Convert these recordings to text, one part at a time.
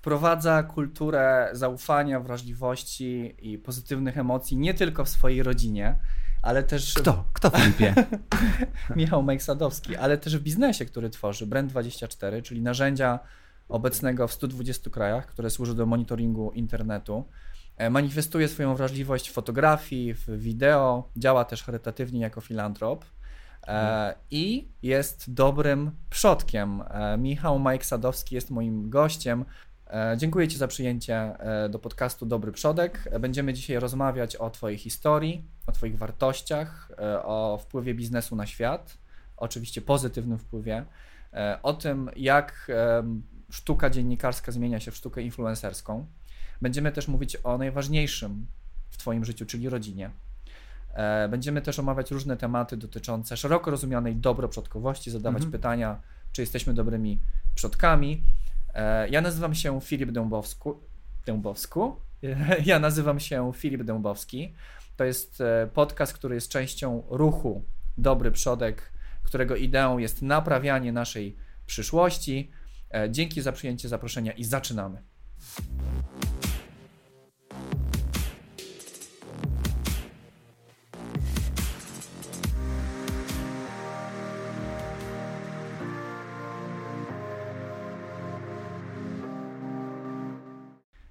wprowadza kulturę zaufania, wrażliwości i pozytywnych emocji nie tylko w swojej rodzinie, ale też. Kto? Kto Filipie? Michał Mejk-Sadowski, ale też w biznesie, który tworzy Brand24, czyli narzędzia obecnego w 120 krajach, które służy do monitoringu internetu. E, manifestuje swoją wrażliwość w fotografii, w wideo, działa też charytatywnie jako filantrop e, i jest dobrym przodkiem. E, Michał Majk Sadowski jest moim gościem. Dziękuję Ci za przyjęcie do podcastu Dobry Przodek. Będziemy dzisiaj rozmawiać o Twojej historii, o Twoich wartościach, o wpływie biznesu na świat, oczywiście pozytywnym wpływie, o tym, jak sztuka dziennikarska zmienia się w sztukę influencerską. Będziemy też mówić o najważniejszym w Twoim życiu, czyli rodzinie. E, będziemy też omawiać różne tematy dotyczące szeroko rozumianej dobroprzodkowości, zadawać mhm. pytania, czy jesteśmy dobrymi przodkami. E, ja nazywam się Filip Dębowsku. Dębowsku. Ja nazywam się Filip Dębowski. To jest e, podcast, który jest częścią ruchu Dobry Przodek, którego ideą jest naprawianie naszej przyszłości. Dzięki za przyjęcie zaproszenia i zaczynamy.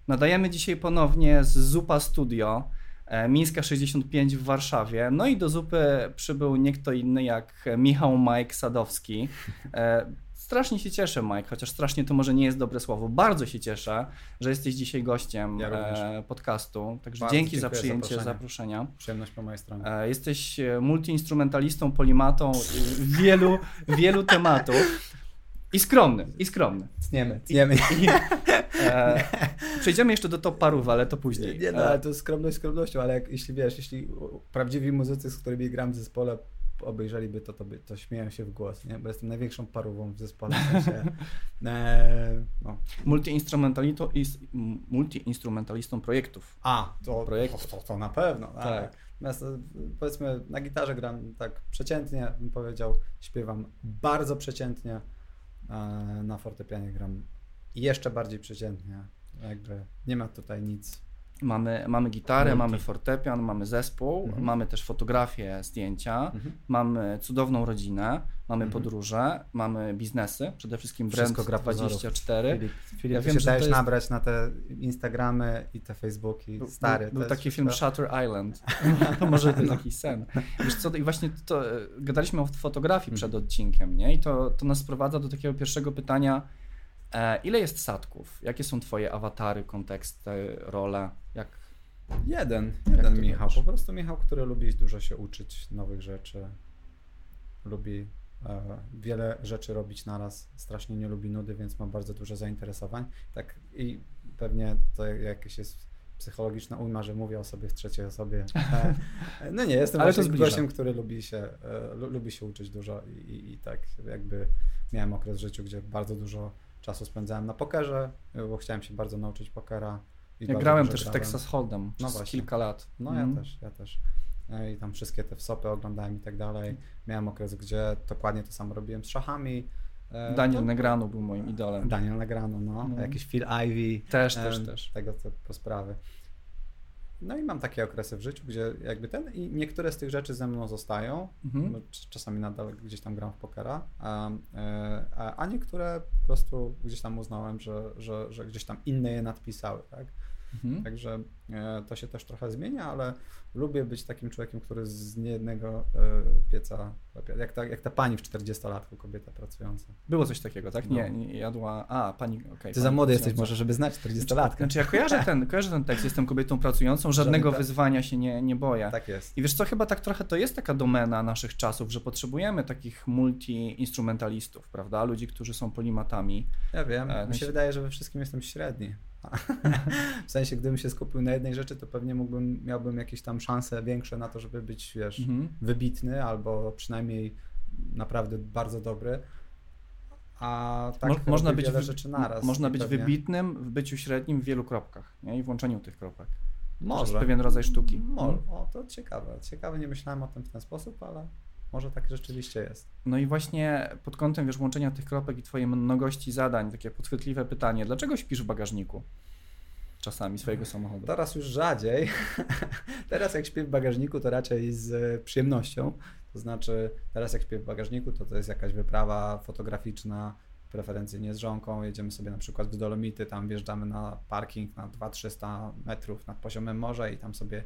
Nadajemy dzisiaj ponownie z Zupa Studio, e, Mińska 65 w Warszawie. No i do Zupy przybył nie kto inny jak Michał Mike Sadowski. E, strasznie się cieszę, Mike, chociaż strasznie to może nie jest dobre słowo. Bardzo się cieszę, że jesteś dzisiaj gościem ja e, podcastu. Także Bardzo dzięki za przyjęcie zaproszenia. zaproszenia. Przyjemność po mojej stronie. Jesteś multiinstrumentalistą, polimatą wielu, wielu tematów. I skromny, i skromny. Tniemy, tniemy. I, e, przejdziemy jeszcze do top parów, ale to później. Nie, no, ale to skromność skromnością, ale jak, jeśli wiesz, jeśli prawdziwi muzycy, z którymi gram w zespole, obejrzeliby to, to, by, to śmieją się w głos, nie? bo jestem największą parową w zespole. W sensie, e, no. Multiinstrumentalistą, multiinstrumentalistą projektów. A, to, projektów. To, to, to na pewno. Tak. tak. Natomiast powiedzmy na gitarze gram tak przeciętnie, bym powiedział, śpiewam bardzo przeciętnie, na fortepianie gram jeszcze bardziej przeciętnie. Jakby nie ma tutaj nic. Mamy, mamy gitarę, Multi. mamy fortepian, mamy zespół, mhm. mamy też fotografię, zdjęcia, mhm. mamy cudowną rodzinę, mamy mhm. podróże, mamy biznesy, przede wszystkim Brand 24. Filip, Filip ja wiem, że dajesz jest... nabrać na te Instagramy i te Facebooki, stary. Był, był taki film to... Shutter Island, to może to no. jakiś sen. Wiesz co, i właśnie to, e, gadaliśmy o fotografii przed mhm. odcinkiem, nie? I to, to nas sprowadza do takiego pierwszego pytania, ile jest sadków? Jakie są twoje awatary, konteksty, role? Jak, jeden, jeden Michał. Robisz? Po prostu Michał, który lubi dużo się uczyć nowych rzeczy. Lubi e, wiele rzeczy robić naraz. Strasznie nie lubi nudy, więc ma bardzo dużo zainteresowań. Tak i pewnie to jakieś jest psychologiczna ujma, że mówię o sobie w trzeciej osobie. E, no nie, jestem Ale właśnie gościem, który lubi się, e, lubi się uczyć dużo i, i, i tak jakby miałem okres w życiu, gdzie bardzo dużo czasu spędzałem na pokerze, bo chciałem się bardzo nauczyć pokera. ja grałem też w Texas Hold'em no właśnie. kilka lat. No mm. ja też, ja też. E, I tam wszystkie te wsopy oglądałem i tak dalej. Miałem okres, gdzie dokładnie to samo robiłem z szachami. E, Daniel no, Negrano był moim idolem. Daniel Negrano, no. no. Jakiś Phil Ivy. Też, też, też. Tego typu sprawy. No i mam takie okresy w życiu, gdzie jakby ten i niektóre z tych rzeczy ze mną zostają. Mhm. Czasami nadal gdzieś tam gram w pokera, a, e, a, a niektóre po prostu gdzieś tam uznałem, że, że, że gdzieś tam inne je nadpisały, tak? Mhm. Także e, to się też trochę zmienia, ale lubię być takim człowiekiem, który z niejednego e, pieca, jak ta, jak ta pani w 40-latku, kobieta pracująca. Było coś takiego, tak? Nie, no. nie jadła, a pani, okej. Okay, Ty za młody jesteś może, żeby znać 40-latkę. Znaczy ja kojarzę ten, kojarzę ten tekst, jestem kobietą pracującą, żadnego wyzwania się nie, nie boję. Tak jest. I wiesz co, chyba tak trochę to jest taka domena naszych czasów, że potrzebujemy takich multi-instrumentalistów, prawda? Ludzi, którzy są polimatami. Ja wiem, e, mi się wydaje, że we wszystkim jestem średni. w sensie, gdybym się skupił na jednej rzeczy, to pewnie mógłbym, miałbym jakieś tam szanse większe na to, żeby być, wiesz, mhm. wybitny albo przynajmniej naprawdę bardzo dobry. A tak Mo można być wiele rzeczy naraz. Można być pewnie. wybitnym w byciu średnim w wielu kropkach nie? i włączeniu tych kropek. Może. To jest pewien rodzaj sztuki. Może. O, to ciekawe. Ciekawe, nie myślałem o tym w ten sposób, ale może tak rzeczywiście jest. No i właśnie pod kątem wiesz, łączenia tych kropek i twojej mnogości zadań, takie podchwytliwe pytanie, dlaczego śpisz w bagażniku? Czasami swojego samochodu. Teraz już rzadziej. teraz jak śpię w bagażniku, to raczej z przyjemnością. To znaczy, teraz jak śpię w bagażniku, to to jest jakaś wyprawa fotograficzna, preferencyjnie z żonką, jedziemy sobie na przykład w Dolomity, tam wjeżdżamy na parking na 200-300 metrów nad poziomem morza i tam sobie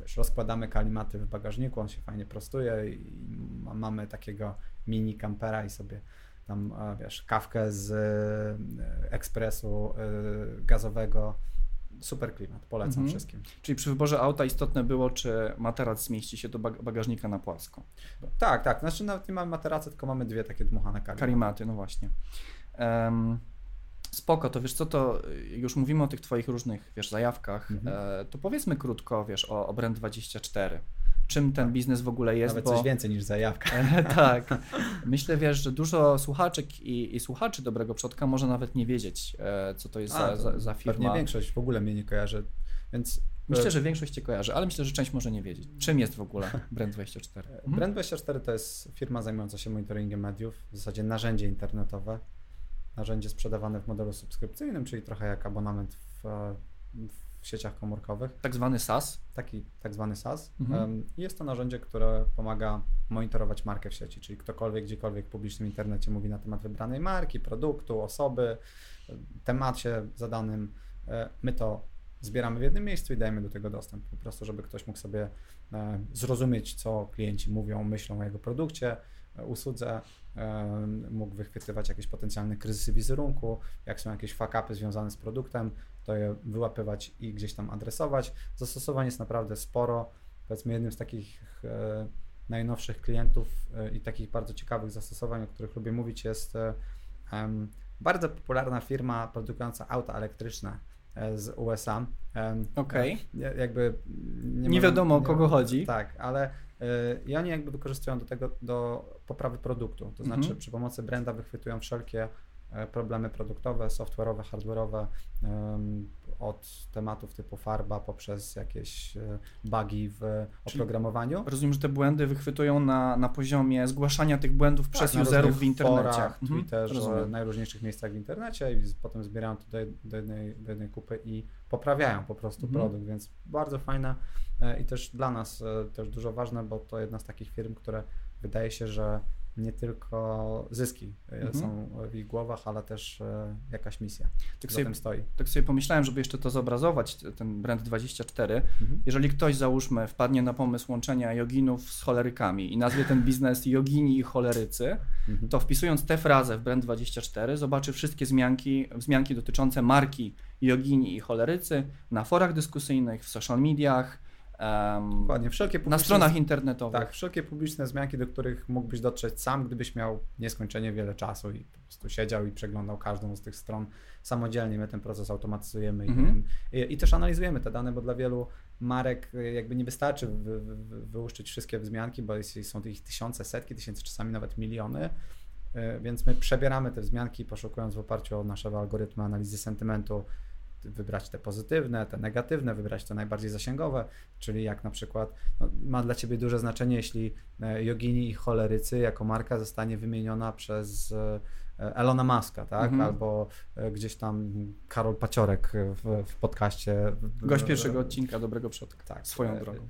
wiesz, rozkładamy kalimaty w bagażniku, on się fajnie prostuje i mamy takiego mini kampera i sobie tam, wiesz, kawkę z e, ekspresu e, gazowego. Super klimat, polecam mhm. wszystkim. Czyli przy wyborze auta istotne było, czy materac zmieści się do bagażnika na płasko. Tak, tak. Znaczy nawet nie mamy materacy, tylko mamy dwie takie dmuchane kalimaty. Kalimaty, no właśnie. Um, Spoko, to wiesz co, to już mówimy o tych twoich różnych, wiesz, zajawkach, mhm. e, to powiedzmy krótko, wiesz, o, o Brand24. Czym ten tak. biznes w ogóle jest, Nawet bo... coś więcej niż zajawka. E, tak. Myślę, wiesz, że dużo słuchaczek i, i, słuchaczy Dobrego Przodka może nawet nie wiedzieć, e, co to jest A, za, za, za firma. Pewnie większość w ogóle mnie nie kojarzy, więc... Myślę, e, że większość Cię kojarzy, ale myślę, że część może nie wiedzieć. Czym jest w ogóle Brand24? Mhm. Brand24 to jest firma zajmująca się monitoringiem mediów, w zasadzie narzędzie internetowe, narzędzie sprzedawane w modelu subskrypcyjnym, czyli trochę jak abonament w, w sieciach komórkowych. Tak zwany SaaS? Taki tak zwany SaaS. Mhm. Jest to narzędzie, które pomaga monitorować markę w sieci, czyli ktokolwiek, gdziekolwiek w publicznym internecie mówi na temat wybranej marki, produktu, osoby, temacie zadanym. E, my to zbieramy w jednym miejscu i dajemy do tego dostęp, po prostu, żeby ktoś mógł sobie e, zrozumieć, co klienci mówią, myślą o jego produkcie, e, usłudze, mógł wychwytywać jakieś potencjalne kryzysy wizerunku, jak są jakieś fakapy związane z produktem, to je wyłapywać i gdzieś tam adresować. Zastosowań jest naprawdę sporo. Powiedzmy, jednym z takich e, najnowszych klientów e, i takich bardzo ciekawych zastosowań, o których lubię mówić, jest e, bardzo popularna firma produkująca auta elektryczne z USA. Okej. Okay. Jakby nie, nie wiadomo o kogo chodzi. Tak, ale i oni jakby wykorzystują do tego do poprawy produktu. To znaczy mhm. przy pomocy brenda wychwytują wszelkie e, problemy produktowe, software'owe, hardware'owe, od tematów typu farba poprzez jakieś e, bugi w oprogramowaniu. rozumiem, że te błędy wychwytują na, na poziomie zgłaszania tych błędów tak, przez userów w internecie. Forach, mhm. Twitterze, najróżniejszych miejscach w internecie i potem zbierają to do, do, jednej, do jednej kupy i poprawiają po prostu mhm. produkt, więc bardzo fajne e, i też dla nas też dużo ważne, bo to jedna z takich firm, które wydaje się, że nie tylko zyski e, mhm. są w ich głowach, ale też e, jakaś misja tak sobie, tym stoi. Tak sobie pomyślałem, żeby jeszcze to zobrazować, ten brand 24. Mhm. Jeżeli ktoś, załóżmy, wpadnie na pomysł łączenia joginów z cholerykami i nazwie ten biznes jogini i cholerycy, mhm. to wpisując tę frazę w brand 24 zobaczy wszystkie wzmianki, wzmianki dotyczące marki jogini i cholerycy na forach dyskusyjnych, w social mediach, Um, Dokładnie, wszelkie na stronach internetowych. Tak, wszelkie publiczne zmianki, do których mógłbyś dotrzeć sam, gdybyś miał nieskończenie wiele czasu i po prostu siedział i przeglądał każdą z tych stron samodzielnie. My ten proces automatyzujemy mhm. i, i, też analizujemy te dane, bo dla wielu marek y, jakby nie wystarczy wy, wy, wyłuszczyć wszystkie wzmianki, bo są ich tysiące, setki tysięcy, czasami nawet miliony. Y, więc my przebieramy te wzmianki, poszukując w oparciu o nasze algorytmy analizy sentymentu, wybrać te pozytywne, te negatywne, wybrać te najbardziej zasięgowe, czyli jak na przykład no, ma dla Ciebie duże znaczenie, jeśli e, jogini i cholerycy jako marka zostanie wymieniona przez e, Elona Muska, tak? Mhm. Albo e, gdzieś tam Karol Paciorek w, w podcaście. Gość pierwszego odcinka Dobrego Przodka. Tak. Swoją drogą.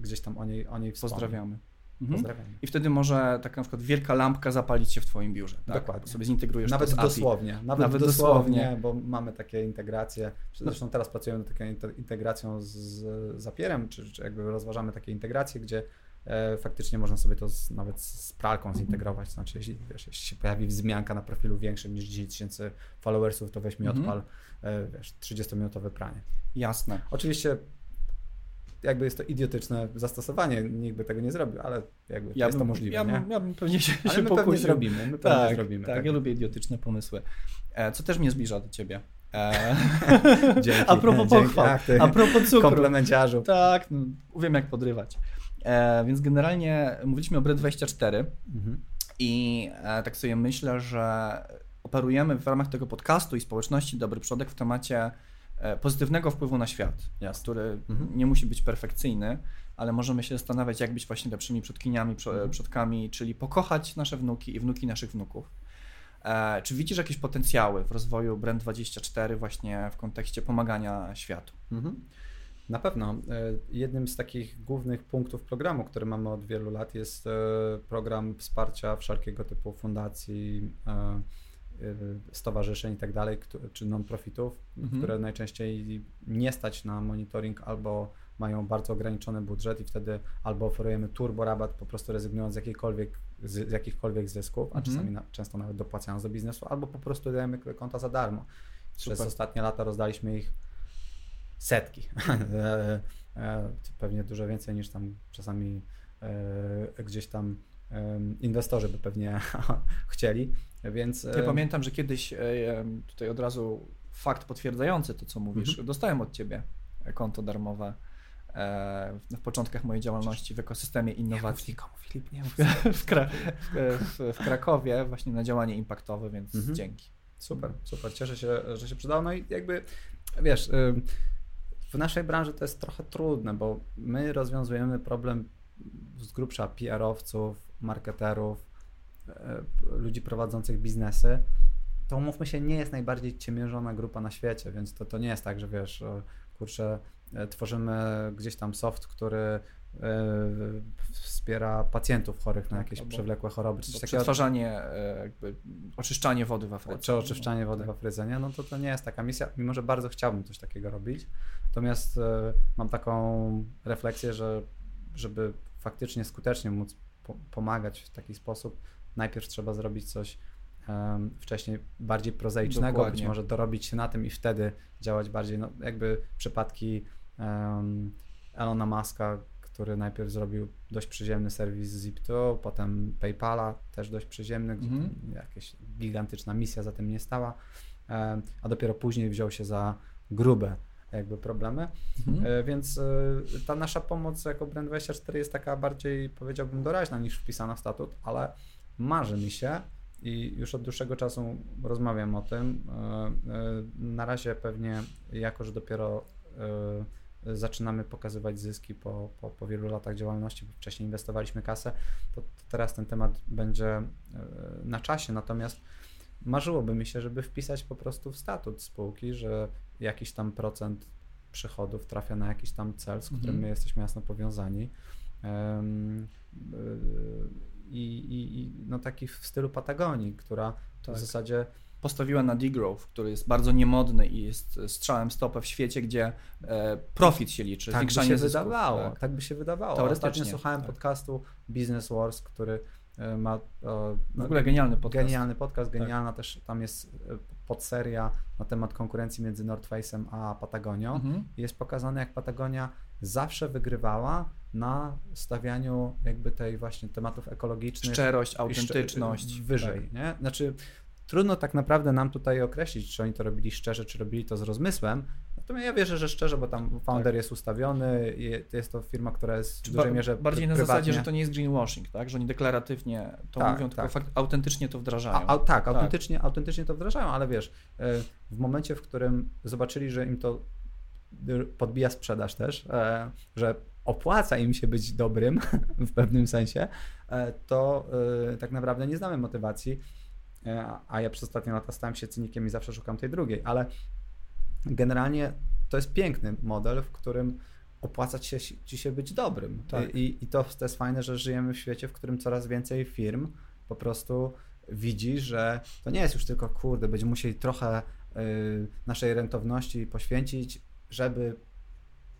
Gdzieś tam o niej, o niej Pozdrawiamy. Mhm. Pozdrawiam. I wtedy może taka na przykład wielka lampka zapalić się w Twoim biurze. Tak? Dokładnie. Sobie zintegrujesz Nawet to dosłownie. Nawet, nawet dosłownie, dosłownie, bo mamy takie integracje. Zresztą teraz pracujemy nad taką integracją z Zapierem, czy, czy jakby rozważamy takie integracje, gdzie e, faktycznie można sobie to z, nawet z pralką zintegrować. Znaczy, jeśli, wiesz, jeśli się pojawi wzmianka na profilu większym niż 10 tysięcy followersów, to weź mi mhm. odpal e, wiesz, 30-minutowe pranie. Jasne. Oczywiście jakby jest to idiotyczne zastosowanie, nikt by tego nie zrobił, ale jakby ja jest bym, to możliwe. Ja, nie? ja bym pewnie się, ale się my pewnie zrobimy. My tak, zrobimy. Tak, tak, ja lubię idiotyczne pomysły. E, co też mnie zbliża do ciebie. E, dzięki, a propos pochwał, a propos cukru. Komplemenciarzu. Tak, no, wiem jak podrywać. E, więc generalnie mówiliśmy o Bre24 mhm. i e, tak sobie myślę, że operujemy w ramach tego podcastu i społeczności Dobry Przodek w temacie pozytywnego wpływu na świat, Jasne. który Mhm. nie musi być perfekcyjny, ale możemy się zastanawiać, jak być właśnie lepszymi przodkiniami, przo- Mhm. przodkami, czyli pokochać nasze wnuki i wnuki naszych wnuków. E, czy widzisz jakieś potencjały w rozwoju Brand24 właśnie w kontekście pomagania światu? Mhm. Na pewno. E, Jednym z takich głównych punktów programu, który mamy od wielu lat, jest e, program wsparcia wszelkiego typu fundacji, e, e, stowarzyszeń i tak dalej, czy non-profitów, Mhm. które najczęściej nie stać na monitoring albo mają bardzo ograniczony budżet i wtedy albo oferujemy turbo rabat, po prostu rezygnując z, jakiejkolwiek, z, z jakichkolwiek zysków, a Mhm. czasami na, często nawet dopłacając do biznesu, albo po prostu dajemy konta za darmo. Przez Super. ostatnie lata rozdaliśmy ich setki. E, e, pewnie dużo więcej niż tam czasami e, gdzieś tam e, inwestorzy by pewnie chcieli, więc... Ja pamiętam, że kiedyś e, tutaj od razu fakt potwierdzający to, co mówisz, Mhm. dostałem od ciebie konto darmowe e, w początkach mojej działalności w ekosystemie innowacji. nikomu, Filip, nie w, w, Kra- w, w Krakowie właśnie na działanie impaktowe, więc Mhm. dzięki. Super, super. Cieszę się, że się przydało. No i jakby, wiesz, w naszej branży to jest trochę trudne, bo my rozwiązujemy problem z grubsza PR-owców, marketerów, e, ludzi prowadzących biznesy. To umówmy się, nie jest najbardziej ciemiężona grupa na świecie, więc to, to nie jest tak, że wiesz, e, kurczę, e, tworzymy gdzieś tam soft, który wspiera pacjentów chorych na Tak, jakieś albo- przewlekłe choroby. czy takiego. Przetwarzanie, jakby oczyszczanie wody w Afryce. Czy oczyszczanie wody Tak. w Afryce, nie? No to to nie jest taka misja, mimo że bardzo chciałbym coś takiego robić. Natomiast mam taką refleksję, że żeby faktycznie skutecznie móc pomagać w taki sposób, najpierw trzeba zrobić coś em, wcześniej bardziej prozaicznego, być Dokładnie. może dorobić się na tym i wtedy działać bardziej, no jakby przypadki em, Elona Muska, który najpierw zrobił dość przyziemny serwis Zip2, potem PayPala, też dość przyziemny, gdzie Mhm. jakaś gigantyczna misja za tym nie stała, em, a dopiero później wziął się za grube jakby problemy. Mhm. E, Więc e, ta nasza pomoc jako Brand24 jest taka bardziej, powiedziałbym, doraźna niż wpisana w statut, ale marzy mi się i już od dłuższego czasu rozmawiam o tym. E, Na razie pewnie, jako że dopiero zaczynamy pokazywać zyski po, po, po wielu latach działalności, bo wcześniej inwestowaliśmy kasę, to, to teraz ten temat będzie na czasie. Natomiast marzyłoby mi się, żeby wpisać po prostu w statut spółki, że jakiś tam procent przychodów trafia na jakiś tam cel, z którym Mhm. my jesteśmy jasno powiązani. Y, I, i, i no taki w stylu Patagonii, która Tak. w zasadzie Postawiła na degrowth, który jest bardzo niemodny i jest strzałem stopę w świecie, gdzie e, profit się liczy, tak by zwiększanie się zysków. wydawało. Tak. Tak. by się wydawało. Teoretycznie, Ostatnio słuchałem tak. podcastu Business Wars, który e, ma o, W ogóle genialny podcast. Genialny podcast, Tak. genialna też tam jest e, podseria na temat konkurencji między North Face'em a Patagonią. Mhm. Jest pokazane, jak Patagonia zawsze wygrywała na stawianiu jakby tej właśnie tematów ekologicznych. Szczerość, autentyczność. Wyżej, Tak. nie? Znaczy, trudno tak naprawdę nam tutaj określić, czy oni to robili szczerze, czy robili to z rozmysłem. Natomiast ja wierzę, że szczerze, bo tam founder jest ustawiony, jest to firma, która jest w dużej mierze bardziej na prywatnie. zasadzie, że to nie jest greenwashing, tak? Że oni deklaratywnie to Tak, mówią, tylko tak. fakt, autentycznie to wdrażają. A, a, tak, autentycznie, autentycznie to wdrażają, ale wiesz, e, w momencie, w którym zobaczyli, że im to podbija sprzedaż też, e, że opłaca im się być dobrym w pewnym sensie, e, to tak naprawdę nie znamy motywacji, a ja przez ostatnie lata stałem się cynikiem i zawsze szukam tej drugiej, ale generalnie to jest piękny model, w którym opłaca ci się, ci się być dobrym. Tak. I, I to, to jest fajne, że żyjemy w świecie, w którym coraz więcej firm po prostu widzi, że to nie jest już tylko, kurde, będziemy musieli trochę y, naszej rentowności poświęcić, żeby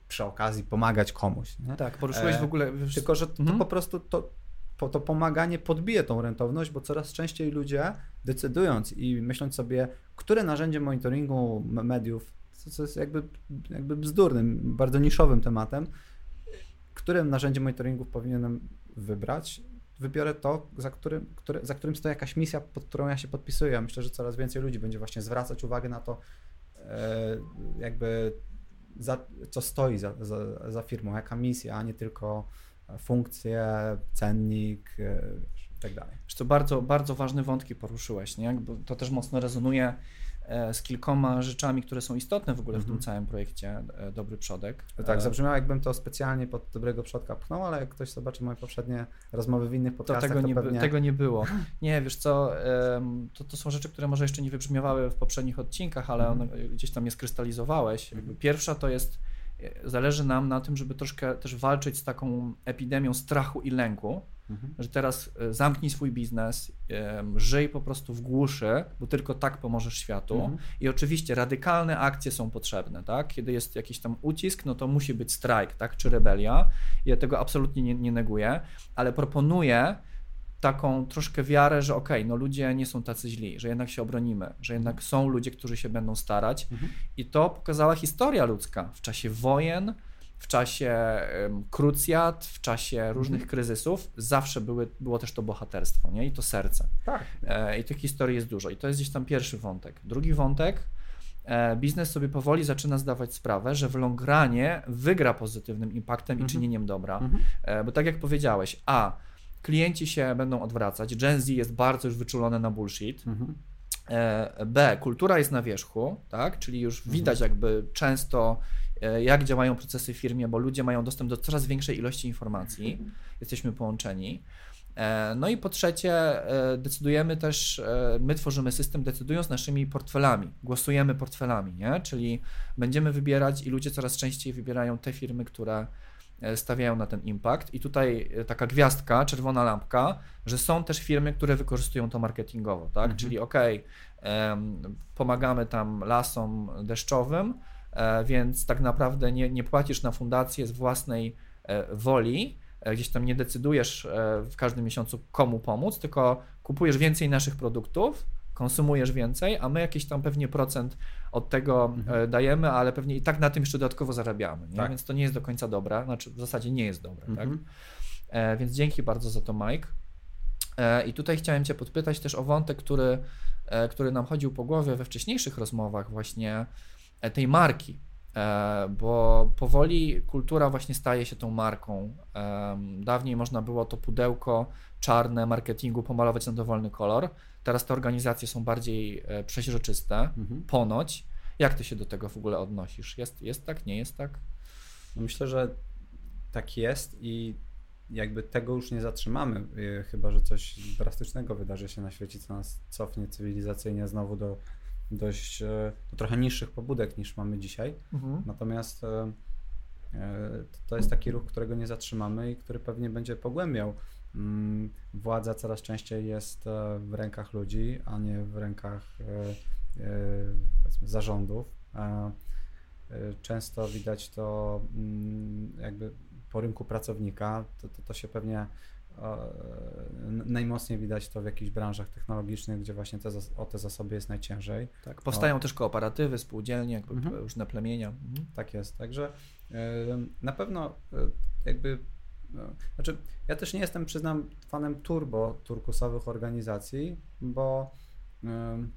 przy okazji pomagać komuś. Nie? Tak, poruszyłeś E, w ogóle... Tylko, że to Mhm. po prostu to, to pomaganie podbije tą rentowność, bo coraz częściej ludzie decydując i myśląc sobie, które narzędzie monitoringu mediów, co, jest jakby, jakby bzdurnym, bardzo niszowym tematem, które narzędzie monitoringu powinienem wybrać, wybiorę to, za którym, które, za którym stoi jakaś misja, pod którą ja się podpisuję. Myślę, że coraz więcej ludzi będzie właśnie zwracać uwagę na to, e, jakby za, co stoi za, za, za firmą, jaka misja, a nie tylko funkcje, cennik e, wiesz, i tak dalej. Co, bardzo, bardzo ważne wątki poruszyłeś, nie? Bo to też mocno rezonuje e, z kilkoma rzeczami, które są istotne w ogóle w Mhm. tym całym projekcie e, Dobry Przodek. Tak, E, zabrzmiało jakbym to specjalnie pod dobrego przodka pchnął, ale jak ktoś zobaczy moje poprzednie rozmowy w innych To podcastach, tego to nie, pewnie... tego nie było. Nie, wiesz co, to, to są rzeczy, które może jeszcze nie wybrzmiewały w poprzednich odcinkach, ale Mhm. one gdzieś tam je skrystalizowałeś. Mhm. Pierwsza to jest, zależy nam na tym, żeby troszkę też walczyć z taką epidemią strachu i lęku, Mhm. że teraz e, zamknij swój biznes, żyj po prostu w głuszy, bo tylko tak pomożesz światu. Mhm. I oczywiście radykalne akcje są potrzebne, tak? Kiedy jest jakiś tam ucisk, no to musi być strajk, tak? Czy rebelia. Ja tego absolutnie nie, nie neguję, ale proponuję taką troszkę wiarę, że okej, no ludzie nie są tacy źli, że jednak się obronimy, że jednak są ludzie, którzy się będą starać. Mhm. I to pokazała historia ludzka w czasie wojen, w czasie em, krucjat, w czasie różnych Mhm. kryzysów. Zawsze były, było też to bohaterstwo, nie? I to serce. Tak. E, I tych historii jest dużo. I to jest gdzieś tam pierwszy wątek. Drugi wątek, e, biznes sobie powoli zaczyna zdawać sprawę, że w long runie wygra pozytywnym impaktem i Mhm. czynieniem dobra. Mhm. E, Bo tak jak powiedziałeś, a klienci się będą odwracać, Gen Z jest bardzo już wyczulone na bullshit, Mhm. E, B, kultura jest na wierzchu, tak? czyli już Mhm. widać jakby często e, jak działają procesy w firmie, bo ludzie mają dostęp do coraz większej ilości informacji, jesteśmy połączeni. E, No i po trzecie, decydujemy też, my tworzymy system decydując naszymi portfelami, głosujemy portfelami, nie? czyli będziemy wybierać i ludzie coraz częściej wybierają te firmy, które stawiają na ten impact. I tutaj e, taka gwiazdka, czerwona lampka, że są też firmy, które wykorzystują to marketingowo, tak? Mhm. Czyli okej, em, pomagamy tam lasom deszczowym, e, więc tak naprawdę nie, nie płacisz na fundację z własnej e, woli, e, gdzieś tam nie decydujesz e, w każdym miesiącu komu pomóc, tylko kupujesz więcej naszych produktów, konsumujesz więcej, a my jakiś tam pewnie procent od tego Mhm. e, dajemy, ale pewnie i tak na tym jeszcze dodatkowo zarabiamy? Tak. więc to nie jest do końca dobre, znaczy w zasadzie nie jest dobre, tak? Mhm. E, więc dzięki bardzo za to, Mike. E, I tutaj chciałem Cię podpytać też o wątek, który, e, który nam chodził po głowie we wcześniejszych rozmowach, właśnie e, tej marki. E, Bo powoli kultura właśnie staje się tą marką. Dawniej można było to pudełko czarne marketingu pomalować na dowolny kolor. Teraz te organizacje są bardziej e, przeźroczyste, Mhm. ponoć. Jak Ty się do tego w ogóle odnosisz? Jest, jest tak, nie jest tak? No myślę, że tak jest i jakby tego już nie zatrzymamy, y, chyba że coś drastycznego wydarzy się na świecie, co nas cofnie cywilizacyjnie znowu do dość e, do trochę niższych pobudek niż mamy dzisiaj. Natomiast e, e, to jest taki ruch, którego nie zatrzymamy i który pewnie będzie pogłębiał. Mm, Władza coraz częściej jest e, w rękach ludzi, a nie w rękach e, e, zarządów. Często widać to mm, jakby po rynku pracownika, to, to, to się pewnie najmocniej widać to w jakichś branżach technologicznych, gdzie właśnie te, o te zasoby jest najciężej. Tak, powstają też kooperatywy, spółdzielnie, jakby Mhm. różne plemienia. Mhm. Tak jest. Także na pewno jakby. No, Znaczy, ja też nie jestem, przyznam, fanem turbo turkusowych organizacji, bo em,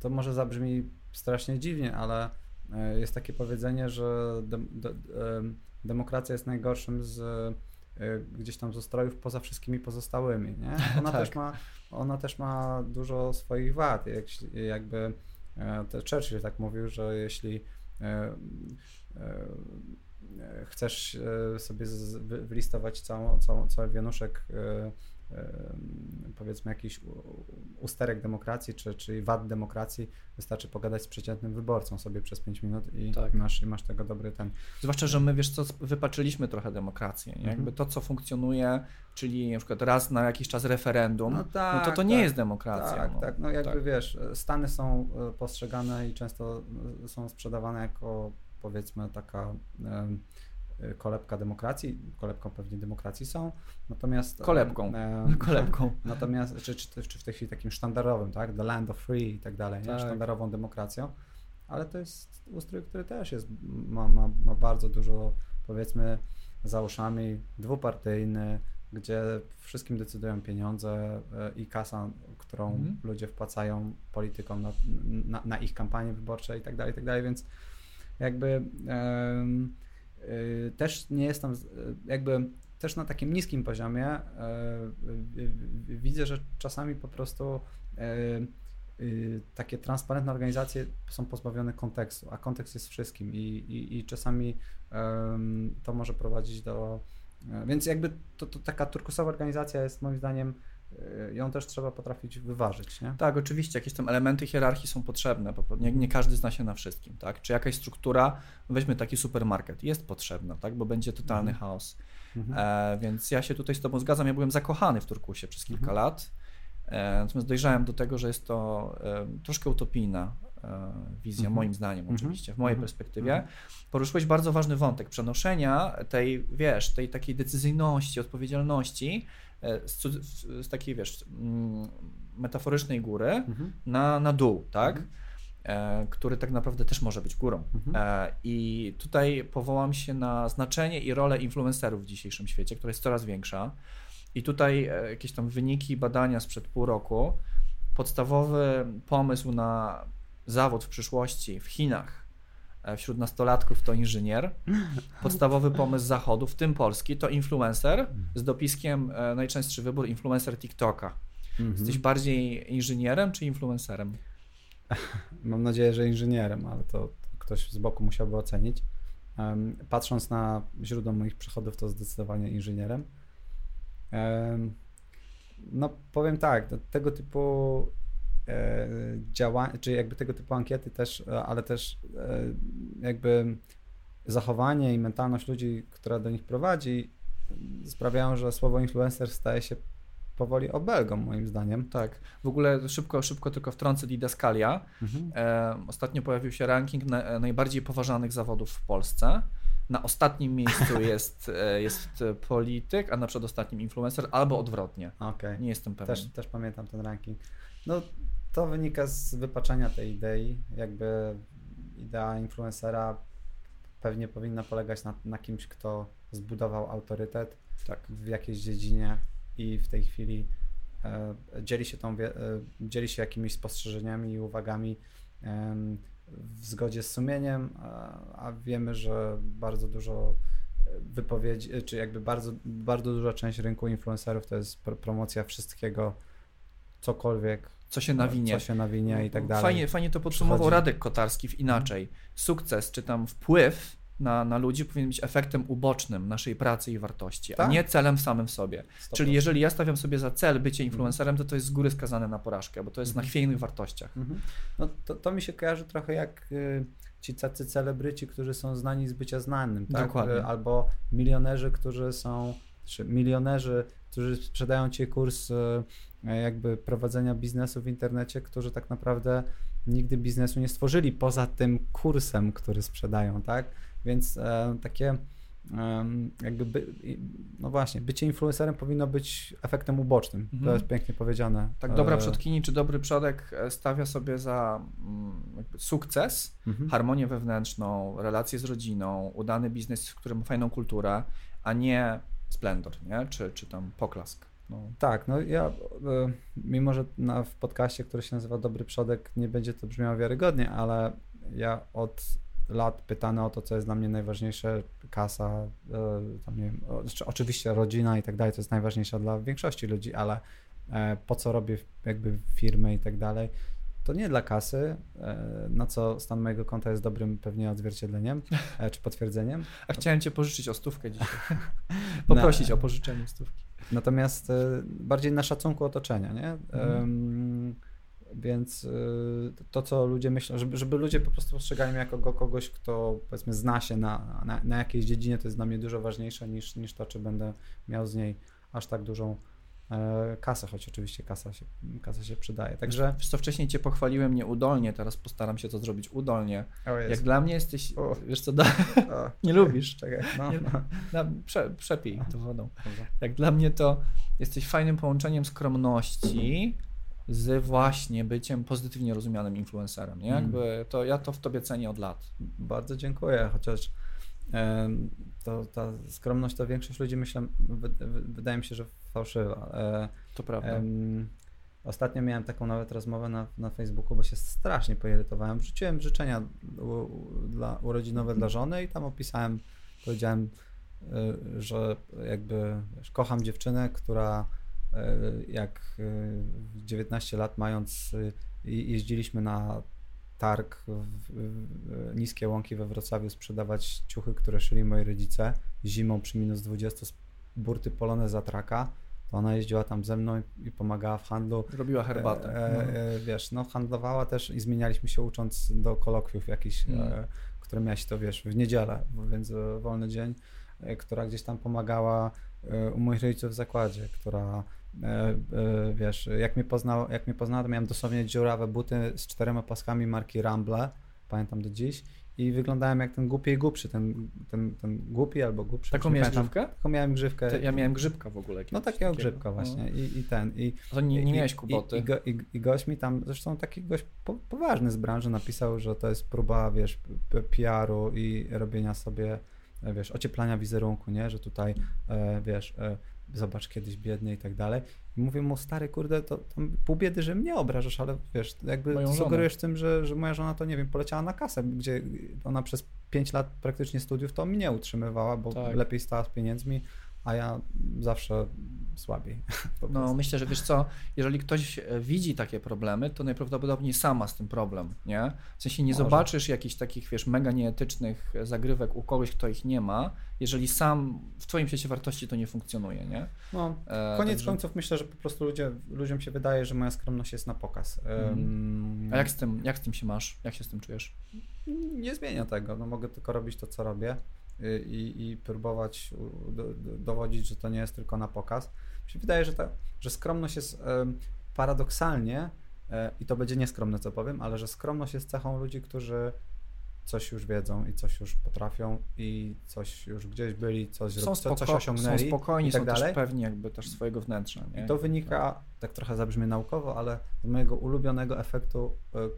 to może zabrzmi strasznie dziwnie, ale e, jest takie powiedzenie, że dem, de, em, demokracja jest najgorszym z e, gdzieś tam z ustrojów poza wszystkimi pozostałymi. Nie? Ona, Tak. też ma, ona też ma dużo swoich wad. Jak, jakby e, Churchill tak mówił, że jeśli chcesz e, sobie z, wylistować całą, całą, cały wianuszek e, e, powiedzmy jakiś usterek demokracji, czy, czy wad demokracji, wystarczy pogadać z przeciętnym wyborcą sobie przez 5 minut i, Tak. masz, i masz tego dobry ten. Zwłaszcza, że my, wiesz co, wypaczyliśmy trochę demokrację. Mhm. Jakby to, co funkcjonuje, czyli na przykład raz na jakiś czas referendum, no, tak, to to nie tak. jest demokracja. Tak, no. tak. No jakby Tak. wiesz, Stany są e, postrzegane i często e, są sprzedawane jako powiedzmy taka e, kolebka demokracji. Kolebką pewnie demokracji są. Natomiast. e, Kolebką. em, Kolebką. Natomiast, czy, czy, czy w tej chwili takim sztandarowym, tak? The land of free i tak dalej, nie? Tak. Sztandarową demokracją. Ale to jest ustrój, który też jest, ma, ma, ma bardzo dużo, powiedzmy, za uszami, dwupartyjny, gdzie wszystkim decydują pieniądze e, i kasa, którą Mhm. ludzie wpłacają politykom na, na, na ich kampanie wyborcze i tak dalej, i tak dalej, więc jakby y, też nie jestem, jakby też na takim niskim poziomie e, widzę, że czasami po prostu e, y, takie transparentne organizacje są pozbawione kontekstu, a kontekst jest wszystkim i, i, i czasami to może prowadzić do. E, więc jakby to, to taka turkusowa organizacja jest moim zdaniem ją też trzeba potrafić wyważyć. Nie? Tak, oczywiście, jakieś tam elementy hierarchii są potrzebne, nie, nie, każdy zna się na wszystkim, tak? Czy jakaś struktura, weźmy taki supermarket, jest potrzebna, tak? Bo będzie totalny mhm. chaos. Mhm. E, więc ja się tutaj z Tobą zgadzam, ja byłem zakochany w Turkusie przez kilka mhm. lat, e, natomiast dojrzałem do tego, że jest to e, troszkę utopijna e, wizja, mhm. moim zdaniem mhm. oczywiście, w mojej mhm. perspektywie. Poruszyłeś bardzo ważny wątek przenoszenia tej, wiesz, tej takiej decyzyjności, odpowiedzialności E, z, z, takiej, wiesz, mm, metaforycznej góry mhm. na, na dół, tak? Mhm. E, który tak naprawdę też może być górą. Mhm. E, I tutaj powołam się na znaczenie i rolę influencerów w dzisiejszym świecie, która jest coraz większa. I tutaj e, jakieś tam wyniki badania sprzed pół roku. Podstawowy pomysł na zawód w przyszłości w Chinach wśród nastolatków to inżynier. Podstawowy pomysł zachodu, w tym Polski, to influencer z dopiskiem e, najczęstszy wybór influencer TikToka. Mhm. Jesteś bardziej inżynierem czy influencerem? Mam nadzieję, że inżynierem, ale to ktoś z boku musiałby ocenić. Patrząc na źródło moich przychodów, to zdecydowanie inżynierem. No, powiem tak, tego typu E, działania, czy jakby tego typu ankiety też, e, ale też e, jakby zachowanie i mentalność ludzi, która do nich prowadzi, sprawiają, że słowo influencer staje się powoli obelgą, moim zdaniem. Tak. W ogóle szybko, szybko tylko wtrącę Didaskalia. Mhm. E, ostatnio pojawił się ranking na, najbardziej poważanych zawodów w Polsce. Na ostatnim miejscu jest, jest polityk, a na przedostatnim influencer, albo odwrotnie. Okay. Nie jestem pewien. Też, też pamiętam ten ranking. No, to wynika z wypaczenia tej idei. Jakby idea influencera pewnie powinna polegać na, na kimś, kto zbudował autorytet tak. w jakiejś dziedzinie i w tej chwili e, dzieli, się tą, e, dzieli się jakimiś spostrzeżeniami i uwagami e, w zgodzie z sumieniem, a, a wiemy, że bardzo dużo wypowiedzi, czy jakby bardzo, bardzo duża część rynku influencerów to jest promocja wszystkiego, cokolwiek co się nawinie. Co się nawinie i tak dalej. Fajnie, fajnie to podsumował Przychodzi. Radek Kotarski w inaczej. Sukces, czy tam wpływ na, na ludzi powinien być efektem ubocznym naszej pracy i wartości, tak? a nie celem samym w sobie. 100%. Czyli jeżeli ja stawiam sobie za cel bycie mhm. influencerem, to to jest z góry skazane na porażkę, bo to jest mhm. na chwiejnych wartościach. Mhm. No to, to mi się kojarzy trochę jak y, ci tacy celebryci, którzy są znani z bycia znanym, tak? Dokładnie. Y, albo milionerzy, którzy są, czy milionerzy, którzy sprzedają ci kurs y, E, jakby prowadzenia biznesu w internecie, którzy tak naprawdę nigdy biznesu nie stworzyli poza tym kursem, który sprzedają, tak? Więc e, takie e, jakby, by, no właśnie, bycie influencerem powinno być efektem ubocznym. Mhm. To jest pięknie powiedziane. Tak, dobra e, przodkini czy dobry przodek e, stawia sobie za mm, sukces, mhm. harmonię wewnętrzną, relacje z rodziną, udany biznes, który ma fajną kulturę, a nie splendor, nie? Czy, czy tam poklask. No. Tak, no ja, e, mimo że na, w podcaście, który się nazywa Dobry Przodek, nie będzie to brzmiało wiarygodnie, ale ja od lat pytany o to, co jest dla mnie najważniejsze, kasa, e, tam nie wiem, znaczy oczywiście rodzina i tak dalej, to jest najważniejsza dla większości ludzi, ale e, po co robię jakby firmę i tak dalej, to nie dla kasy, na co stan mojego konta jest dobrym pewnie odzwierciedleniem czy potwierdzeniem. A chciałem cię pożyczyć o stówkę dzisiaj. Poprosić o pożyczenie stówki. Natomiast e, bardziej na szacunku otoczenia, nie? Mhm. Więc e, to, co ludzie myślą, żeby, żeby ludzie po prostu postrzegali mnie jako kogoś, kto powiedzmy zna się na, na, na jakiejś dziedzinie, to jest dla mnie dużo ważniejsze niż, niż to, czy będę miał z niej aż tak dużą kasę, choć oczywiście kasa się, kasa się przydaje. Także... Wiesz co, wcześniej Cię pochwaliłem nieudolnie, teraz postaram się to zrobić udolnie. Jak dla mnie jesteś, o. wiesz co, da... nie lubisz. Czekaj, no, nie, no. Prze, przepij to wodą. Dobrze. Jak dla mnie to jesteś fajnym połączeniem skromności z właśnie byciem pozytywnie rozumianym influencerem. Nie? Mm. Jakby to, ja to w Tobie cenię od lat. Bardzo dziękuję, chociaż to ta skromność to większość ludzi myślę, wydaje mi się, że fałszywa. E, to prawda. Ostatnio miałem taką nawet rozmowę na, na Facebooku, bo się strasznie poirytowałem. Wrzuciłem życzenia u, dla, urodzinowe dla żony i tam opisałem, powiedziałem, y, że jakby wiesz, kocham dziewczynę, która y, jak 19 lat mając jeździliśmy na targ w, w, niskie łąki we Wrocławiu sprzedawać ciuchy, które szyli moi rodzice zimą przy minus 20 z burty polone za traka to ona jeździła tam ze mną i, i pomagała w handlu. Robiła herbatę. E, no. e, wiesz, no handlowała też i zmienialiśmy się ucząc do kolokwiów jakichś, mm. e, które miałeś to, wiesz, w niedzielę, więc e, wolny dzień, e, która gdzieś tam pomagała e, u moich rodziców w zakładzie, która wiesz, jak mnie, poznał, jak mnie poznała, to miałem dosłownie dziurawe buty z czterema paskami marki Ramble, pamiętam do dziś i wyglądałem jak ten głupi i głupszy, ten, ten, ten głupi albo głupszy. Taką miałeś grzywkę? Taką miałem grzywkę. Ja miałem grzybka w ogóle. No takiego grzybka no. właśnie. I, i ten. I, to nie, nie miałeś kuboty. I, i, go, i, I gość mi tam, zresztą taki gość po, poważny z branży napisał, że to jest próba, wiesz, PR-u i robienia sobie, wiesz, ocieplania wizerunku, nie, że tutaj, e, wiesz, e, zobacz kiedyś biednie i tak dalej. I mówię mu, stary, kurde, to tam pół biedy, że mnie obrażasz, ale wiesz, jakby Moją sugerujesz żonę. tym, że, że moja żona to, nie wiem, poleciała na kasę, gdzie ona przez 5 lat praktycznie studiów to mnie utrzymywała, bo tak. lepiej stała z pieniędzmi, a ja zawsze słabiej. No myślę, że wiesz co, jeżeli ktoś e, widzi takie problemy, to najprawdopodobniej sama z tym problem, nie? W sensie nie Może. zobaczysz jakichś takich, wiesz, mega nieetycznych zagrywek u kogoś, kto ich nie ma, jeżeli sam w twoim świecie wartości to nie funkcjonuje, nie? No, e, koniec także... końców myślę, że po prostu ludzie, ludziom się wydaje, że moja skromność jest na pokaz. Um... A jak z, tym, jak z tym się masz? Jak się z tym czujesz? Nie zmienia tego, no mogę tylko robić to, co robię i, i próbować do, do, dowodzić, że to nie jest tylko na pokaz. Mi się wydaje, że, ta, że skromność jest paradoksalnie, e, i to będzie nieskromne, co powiem, ale że skromność jest cechą ludzi, którzy coś już wiedzą i coś już potrafią i coś już gdzieś byli, coś, są spoko- coś osiągnęli. Są spokojni, i tak są dalej. też pewni jakby też swojego wnętrza. Nie? I to wynika, tak trochę zabrzmi naukowo, ale z mojego ulubionego efektu e, e,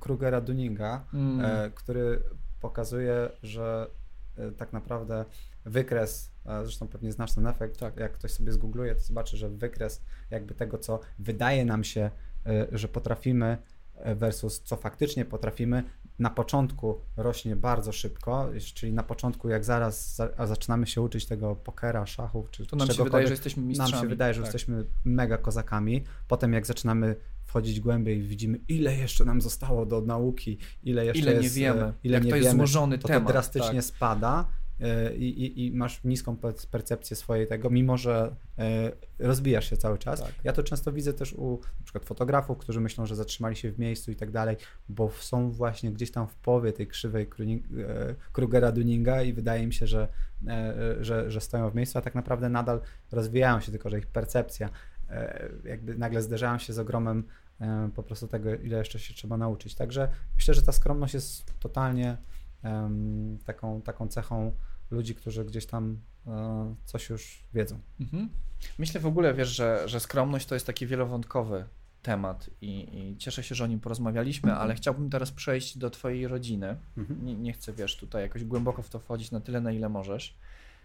Krugera-Dunninga, mm. który pokazuje, że Y, tak naprawdę wykres, zresztą pewnie znasz ten efekt, tak. jak ktoś sobie zgoogluje, to zobaczy, że wykres jakby tego, co wydaje nam się, y, że potrafimy y, versus co faktycznie potrafimy, na początku rośnie bardzo szybko, czyli na początku jak zaraz za, zaczynamy się uczyć tego pokera, szachów, czy to nam się wydaje, że jesteśmy mistrzami. Nam się wydaje, że tak. jesteśmy mega kozakami. Potem jak zaczynamy wchodzić głębiej, widzimy ile jeszcze nam zostało do nauki, ile jeszcze ile jest, nie wiemy, ile jak nie to jest wiemy, złożony to temat. To drastycznie tak. spada e, i, i, i, masz niską percepcję swojej tego, mimo że e, rozwijasz się cały czas. Tak. Ja to często widzę też u na przykład fotografów, którzy myślą, że zatrzymali się w miejscu i tak dalej, bo są właśnie gdzieś tam w połowie tej krzywej e, Krugera-Dunninga i wydaje mi się, że, że, że stoją w miejscu, a tak naprawdę nadal rozwijają się, tylko że ich percepcja jakby nagle zderzają się z ogromem E, po prostu tego, ile jeszcze się trzeba nauczyć. Także myślę, że ta skromność jest totalnie taką, taką cechą ludzi, którzy gdzieś tam um, coś już wiedzą. Mhm. Myślę w ogóle, wiesz, że, że skromność to jest taki wielowątkowy temat i, i cieszę się, że o nim porozmawialiśmy, mhm. ale chciałbym teraz przejść do Twojej rodziny. Mhm. Nie, nie chcę, wiesz, tutaj jakoś głęboko w to wchodzić na tyle, na ile możesz.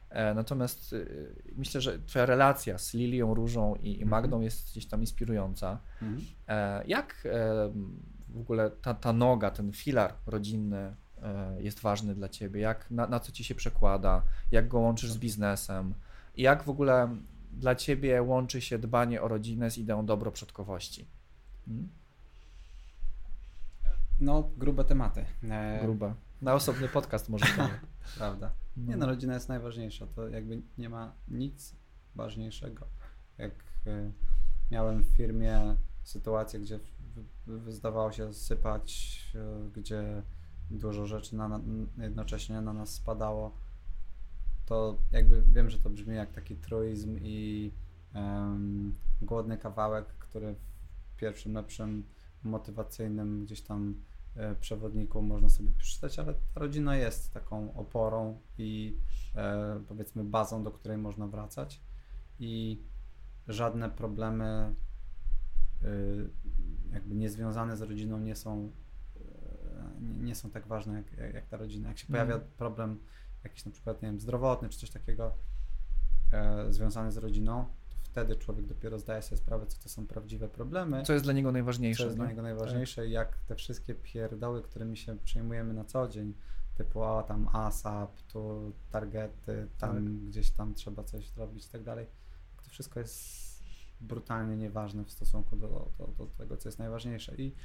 E, natomiast y, myślę, że Twoja relacja z Lilią Różą i mhm. Magdą jest gdzieś tam inspirująca. Mhm. E, jak e, w ogóle ta, ta noga, ten filar rodzinny jest ważny dla Ciebie? Jak, na, na co Ci się przekłada? Jak go łączysz z biznesem? I jak w ogóle dla Ciebie łączy się dbanie o rodzinę z ideą dobroprzodkowości? Hmm? No, grube tematy. Grube. Na osobny podcast może. Prawda. Nie no, rodzina jest najważniejsza. To jakby nie ma nic ważniejszego. Jak y, miałem w firmie sytuację, gdzie zdawało się sypać, y, gdzie dużo rzeczy na, na, jednocześnie na nas spadało, to jakby wiem, że to brzmi jak taki truizm i um, głodny kawałek, który w pierwszym lepszym motywacyjnym gdzieś tam przewodniku można sobie przeczytać, ale ta rodzina jest taką oporą i e, powiedzmy bazą, do której można wracać i żadne problemy e, jakby niezwiązane z rodziną nie są, nie, nie są tak ważne jak, jak, ta rodzina. Jak się pojawia mm. problem jakiś na przykład, nie wiem, zdrowotny czy coś takiego związany z rodziną, wtedy człowiek dopiero zdaje sobie sprawę, co to są prawdziwe problemy. Co jest dla niego najważniejsze. Co jest dla niego najważniejsze tak. jak te wszystkie pierdoły, którymi się przejmujemy na co dzień, typu a, tam ASAP, tu targety, tam tak. gdzieś tam trzeba coś zrobić i tak dalej. To wszystko jest brutalnie nieważne w stosunku do, do, do tego, co jest najważniejsze. I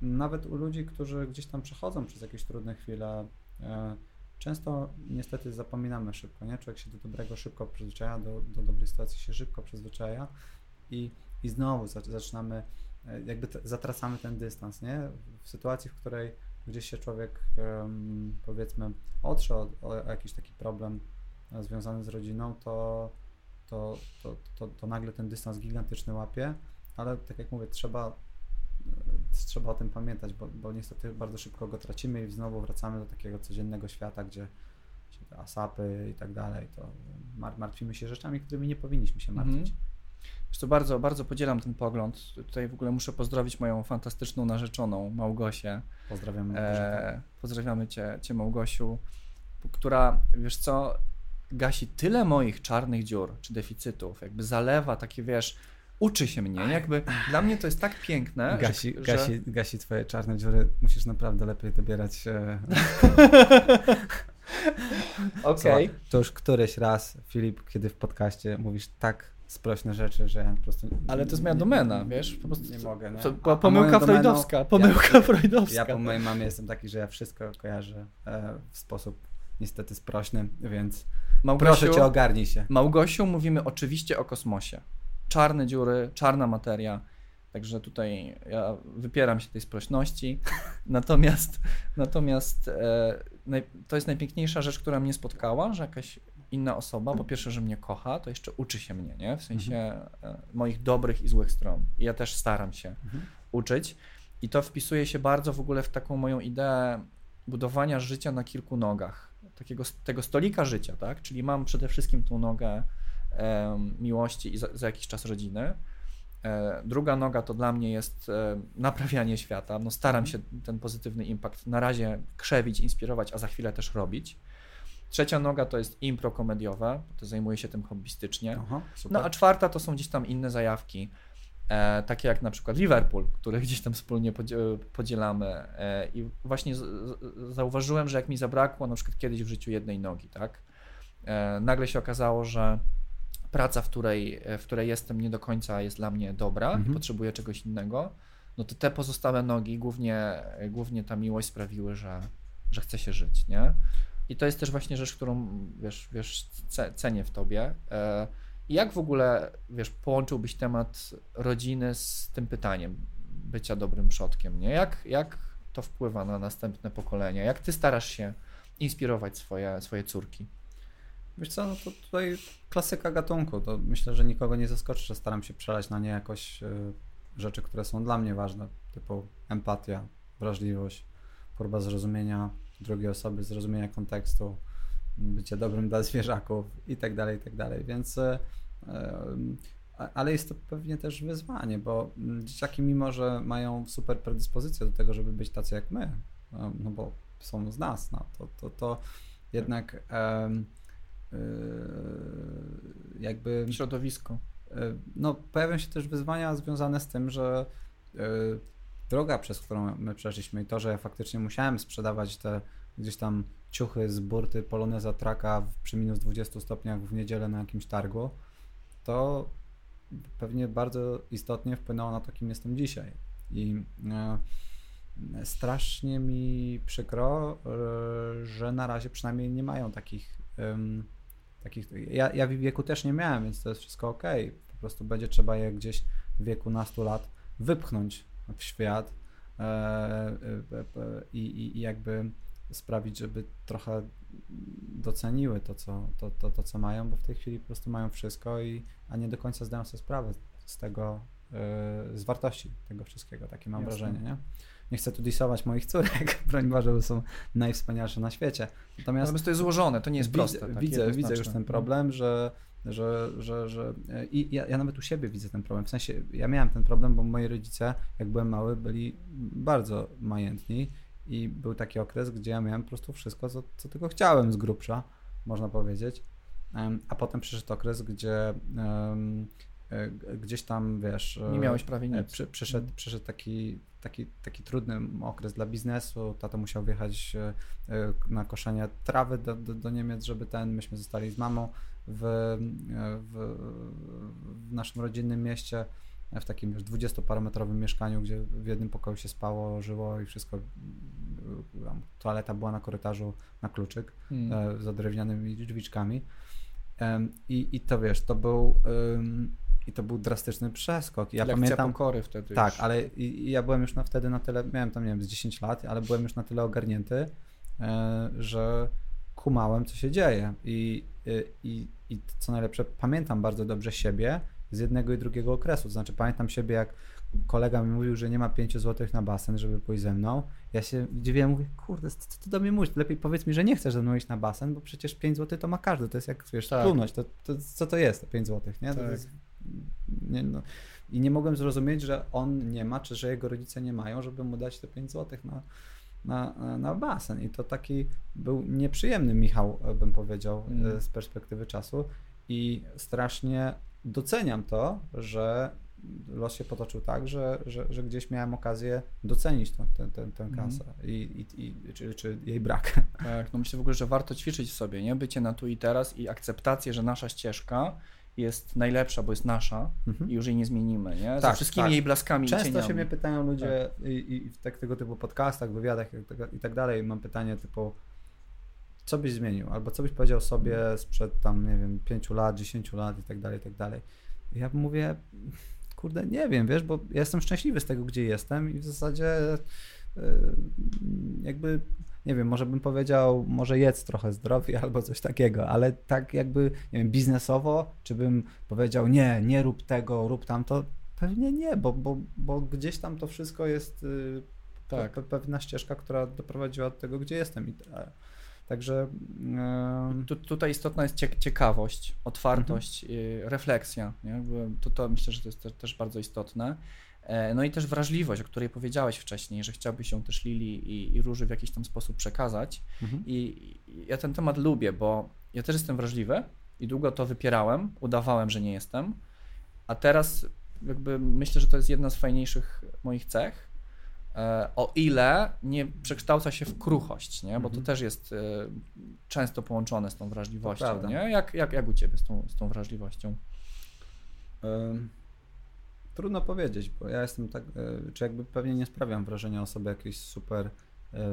nawet u ludzi, którzy gdzieś tam przechodzą przez jakieś trudne chwile, e, często niestety zapominamy szybko, nie? Człowiek się do dobrego szybko przyzwyczaja, do, do dobrej sytuacji się szybko przyzwyczaja i, i znowu zaczynamy, e, jakby te, zatracamy ten dystans, nie? W sytuacji, w której gdzieś się człowiek, powiedzmy, otrze o, o jakiś taki problem e, związany z rodziną, to, to, to, to, to nagle ten dystans gigantyczny łapie, ale tak jak mówię, trzeba trzeba o tym pamiętać, bo, bo niestety bardzo szybko go tracimy i znowu wracamy do takiego codziennego świata, gdzie się te asapy i tak dalej, to martwimy się rzeczami, którymi nie powinniśmy się martwić. Mhm. Wiesz co, bardzo, bardzo podzielam ten pogląd. Tutaj w ogóle muszę pozdrowić moją fantastyczną narzeczoną, Małgosię. Pozdrawiamy. E, pozdrawiamy cię, cię, Małgosiu, która, wiesz co, gasi tyle moich czarnych dziur czy deficytów, jakby zalewa takie, wiesz, uczy się mnie. Jakby dla mnie to jest tak piękne. Gasi, że... gasi, gasi twoje czarne dziury. Musisz naprawdę lepiej dobierać. E... Okej. Okay. To już któryś raz, Filip, kiedy w podcaście mówisz tak sprośne rzeczy, że ja po prostu... Ale to jest moja domena, wiesz? Po prostu nie mogę, nie? To była pomyłka freudowska, pomyłka ja, freudowska. Ja po mojej mamie jestem taki, że ja wszystko kojarzę e, w sposób niestety sprośny, więc Małgosiu, proszę cię ogarnij się. Małgosiu, mówimy oczywiście o kosmosie czarne dziury, czarna materia. Także tutaj ja wypieram się tej sprośności. Natomiast, natomiast e, to jest najpiękniejsza rzecz, która mnie spotkała, że jakaś inna osoba, po pierwsze, że mnie kocha, to jeszcze uczy się mnie, nie? W sensie mhm. e, moich dobrych i złych stron. I ja też staram się mhm. uczyć. I to wpisuje się bardzo w ogóle w taką moją ideę budowania życia na kilku nogach. Takiego, tego stolika życia, tak? Czyli mam przede wszystkim tą nogę miłości i za, za jakiś czas rodziny. E, druga noga to dla mnie jest e, naprawianie świata. No staram się ten pozytywny impact na razie krzewić, inspirować, a za chwilę też robić. Trzecia noga to jest impro komediowe, to zajmuję się tym hobbystycznie. Aha, no a czwarta to są gdzieś tam inne zajawki, e, takie jak na przykład Liverpool, które gdzieś tam wspólnie podzielamy. E, I właśnie z, z, zauważyłem, że jak mi zabrakło na przykład kiedyś w życiu jednej nogi, tak? E, nagle się okazało, że praca, w której, w której jestem, nie do końca jest dla mnie dobra mhm. i potrzebuję czegoś innego, no to te pozostałe nogi, głównie, głównie ta miłość sprawiły, że, że chce się żyć, nie? I to jest też właśnie rzecz, którą wiesz, wiesz cenię w tobie. E, I jak w ogóle, wiesz, połączyłbyś temat rodziny z tym pytaniem bycia dobrym przodkiem, nie? Jak, jak to wpływa na następne pokolenia? Jak ty starasz się inspirować swoje, swoje córki? Wiesz co, no to tutaj klasyka gatunku. To myślę, że nikogo nie zaskoczy, że staram się przelać na nie jakoś y, rzeczy, które są dla mnie ważne, typu empatia, wrażliwość, próba zrozumienia drugiej osoby, zrozumienia kontekstu, bycie dobrym dla zwierzaków i tak dalej, i tak dalej. Więc y, ale jest to pewnie też wyzwanie, bo mm, dzieciaki, mimo że mają super predyspozycję do tego, żeby być tacy jak my, no bo są z nas, no, to, to, to jednak jakby. Środowisko. Yy, no, pojawią się też wyzwania związane z tym, że yy, droga, przez którą my przeszliśmy i to, że ja faktycznie musiałem sprzedawać te gdzieś tam ciuchy z burty Poloneza Traka przy minus 20 stopniach w niedzielę na jakimś targu, to pewnie bardzo istotnie wpłynęło na to, kim jestem dzisiaj. I strasznie mi przykro, że na razie przynajmniej nie mają takich takich, ja, ja w wieku też nie miałem, więc to jest wszystko ok. Po prostu będzie trzeba je gdzieś w wieku nastu lat wypchnąć w świat e, e, e, i, i jakby sprawić, żeby trochę doceniły to co, to, to, to, co mają, bo w tej chwili po prostu mają wszystko, i, a nie do końca zdają sobie sprawę z tego, z wartości tego wszystkiego, takie mam Jasne. wrażenie, nie? Nie chcę tu disować moich córek, broń Boże, bo są najwspanialsze na świecie. Natomiast, Natomiast to jest złożone, to nie jest proste. Tak, widzę, widzę już ten problem, że że, że, że i ja, ja, nawet u siebie widzę ten problem. W sensie ja miałem ten problem, bo moi rodzice, jak byłem mały, byli bardzo majętni i był taki okres, gdzie ja miałem po prostu wszystko, co, co tylko chciałem z grubsza, można powiedzieć. A potem przyszedł okres, gdzie um, gdzieś tam, wiesz... Nie miałeś prawie nic. Przy, przyszedł, mhm. przyszedł taki, taki, taki trudny okres dla biznesu, tato musiał wjechać na koszenie trawy do, do, do Niemiec, żeby ten, myśmy zostali z mamą w, w, w naszym rodzinnym mieście, w takim już dwudziestoparometrowym mieszkaniu, gdzie w jednym pokoju się spało, żyło i wszystko. Toaleta była na korytarzu na kluczyk hmm. za drewnianymi drzwiczkami. I, I to wiesz, to był i to był drastyczny przeskok. Ja Lekcja pamiętam pokory wtedy. Tak, już. ale i, ja byłem już na wtedy na tyle, miałem tam nie wiem, z 10 lat, ale byłem już na tyle ogarnięty, e, że kumałem, co się dzieje. I, i, i co najlepsze, pamiętam bardzo dobrze siebie z jednego i drugiego okresu. To znaczy, pamiętam siebie, jak kolega mi mówił, że nie ma 5 zł na basen, żeby pójść ze mną. Ja się dziwiłem, mówię, kurde, co ty do mnie mówisz? Lepiej powiedz mi, że nie chcesz ze mną iść na basen, bo przecież 5 zł to ma każdy. To jest jak, wiesz, tak. plunąć. To, to, co to jest, to 5 zł, nie? Tak. Jest, nie no. I nie mogłem zrozumieć, że on nie ma, czy że jego rodzice nie mają, żeby mu dać te 5 zł na, na, na basen. I to taki był nieprzyjemny Michał, bym powiedział, mm. z perspektywy czasu. I strasznie doceniam to, że los się potoczył tak, że, że, że gdzieś miałem okazję docenić tę, tę, tę, tę mhm. kasę mm. i, i, i, czy, czy jej brak. Tak, no myślę w ogóle, że warto ćwiczyć sobie, nie? Bycie na tu i teraz i akceptację, że nasza ścieżka jest najlepsza, bo jest nasza mhm. i już jej nie zmienimy, nie? Ze tak, wszystkimi tak. jej blaskami Często i cieniami. się mnie pytają ludzie tak. i, i, w tak, tego typu podcastach, wywiadach i tak, i tak dalej, mam pytanie typu co byś zmienił? Albo co byś powiedział sobie sprzed tam, nie wiem, 5 lat, 10 lat i tak dalej, i tak dalej. I ja mówię, kurde, nie wiem, wiesz, bo ja jestem szczęśliwy z tego, gdzie jestem i w zasadzie y, jakby, nie wiem, może bym powiedział, może jedz trochę zdrowiej albo coś takiego, ale tak jakby, nie wiem, biznesowo, czy bym powiedział, nie, nie rób tego, rób tamto, pewnie nie, bo, bo, bo gdzieś tam to wszystko jest y, tak. pewna ścieżka, która doprowadziła do tego, gdzie jestem. I, Także tu, tutaj istotna jest ciekawość, otwartość, mhm. refleksja. Nie? To, to myślę, że to jest też, też bardzo istotne. E, no i też wrażliwość, o której powiedziałeś wcześniej, że chciałbyś ją też Lili i, i Róży w jakiś tam sposób przekazać. Mhm. I, ja ten temat lubię, bo ja też jestem wrażliwy i długo to wypierałem, udawałem, że nie jestem, a teraz jakby myślę, że to jest jedna z fajniejszych moich cech, E, o ile nie przekształca się w kruchość, nie? bo to mhm. też jest e, często połączone z tą wrażliwością. Nie? Jak, jak, jak u Ciebie z tą, z tą wrażliwością? Trudno powiedzieć, bo ja jestem tak, e, czy jakby pewnie nie sprawiam wrażenia osoby jakiejś super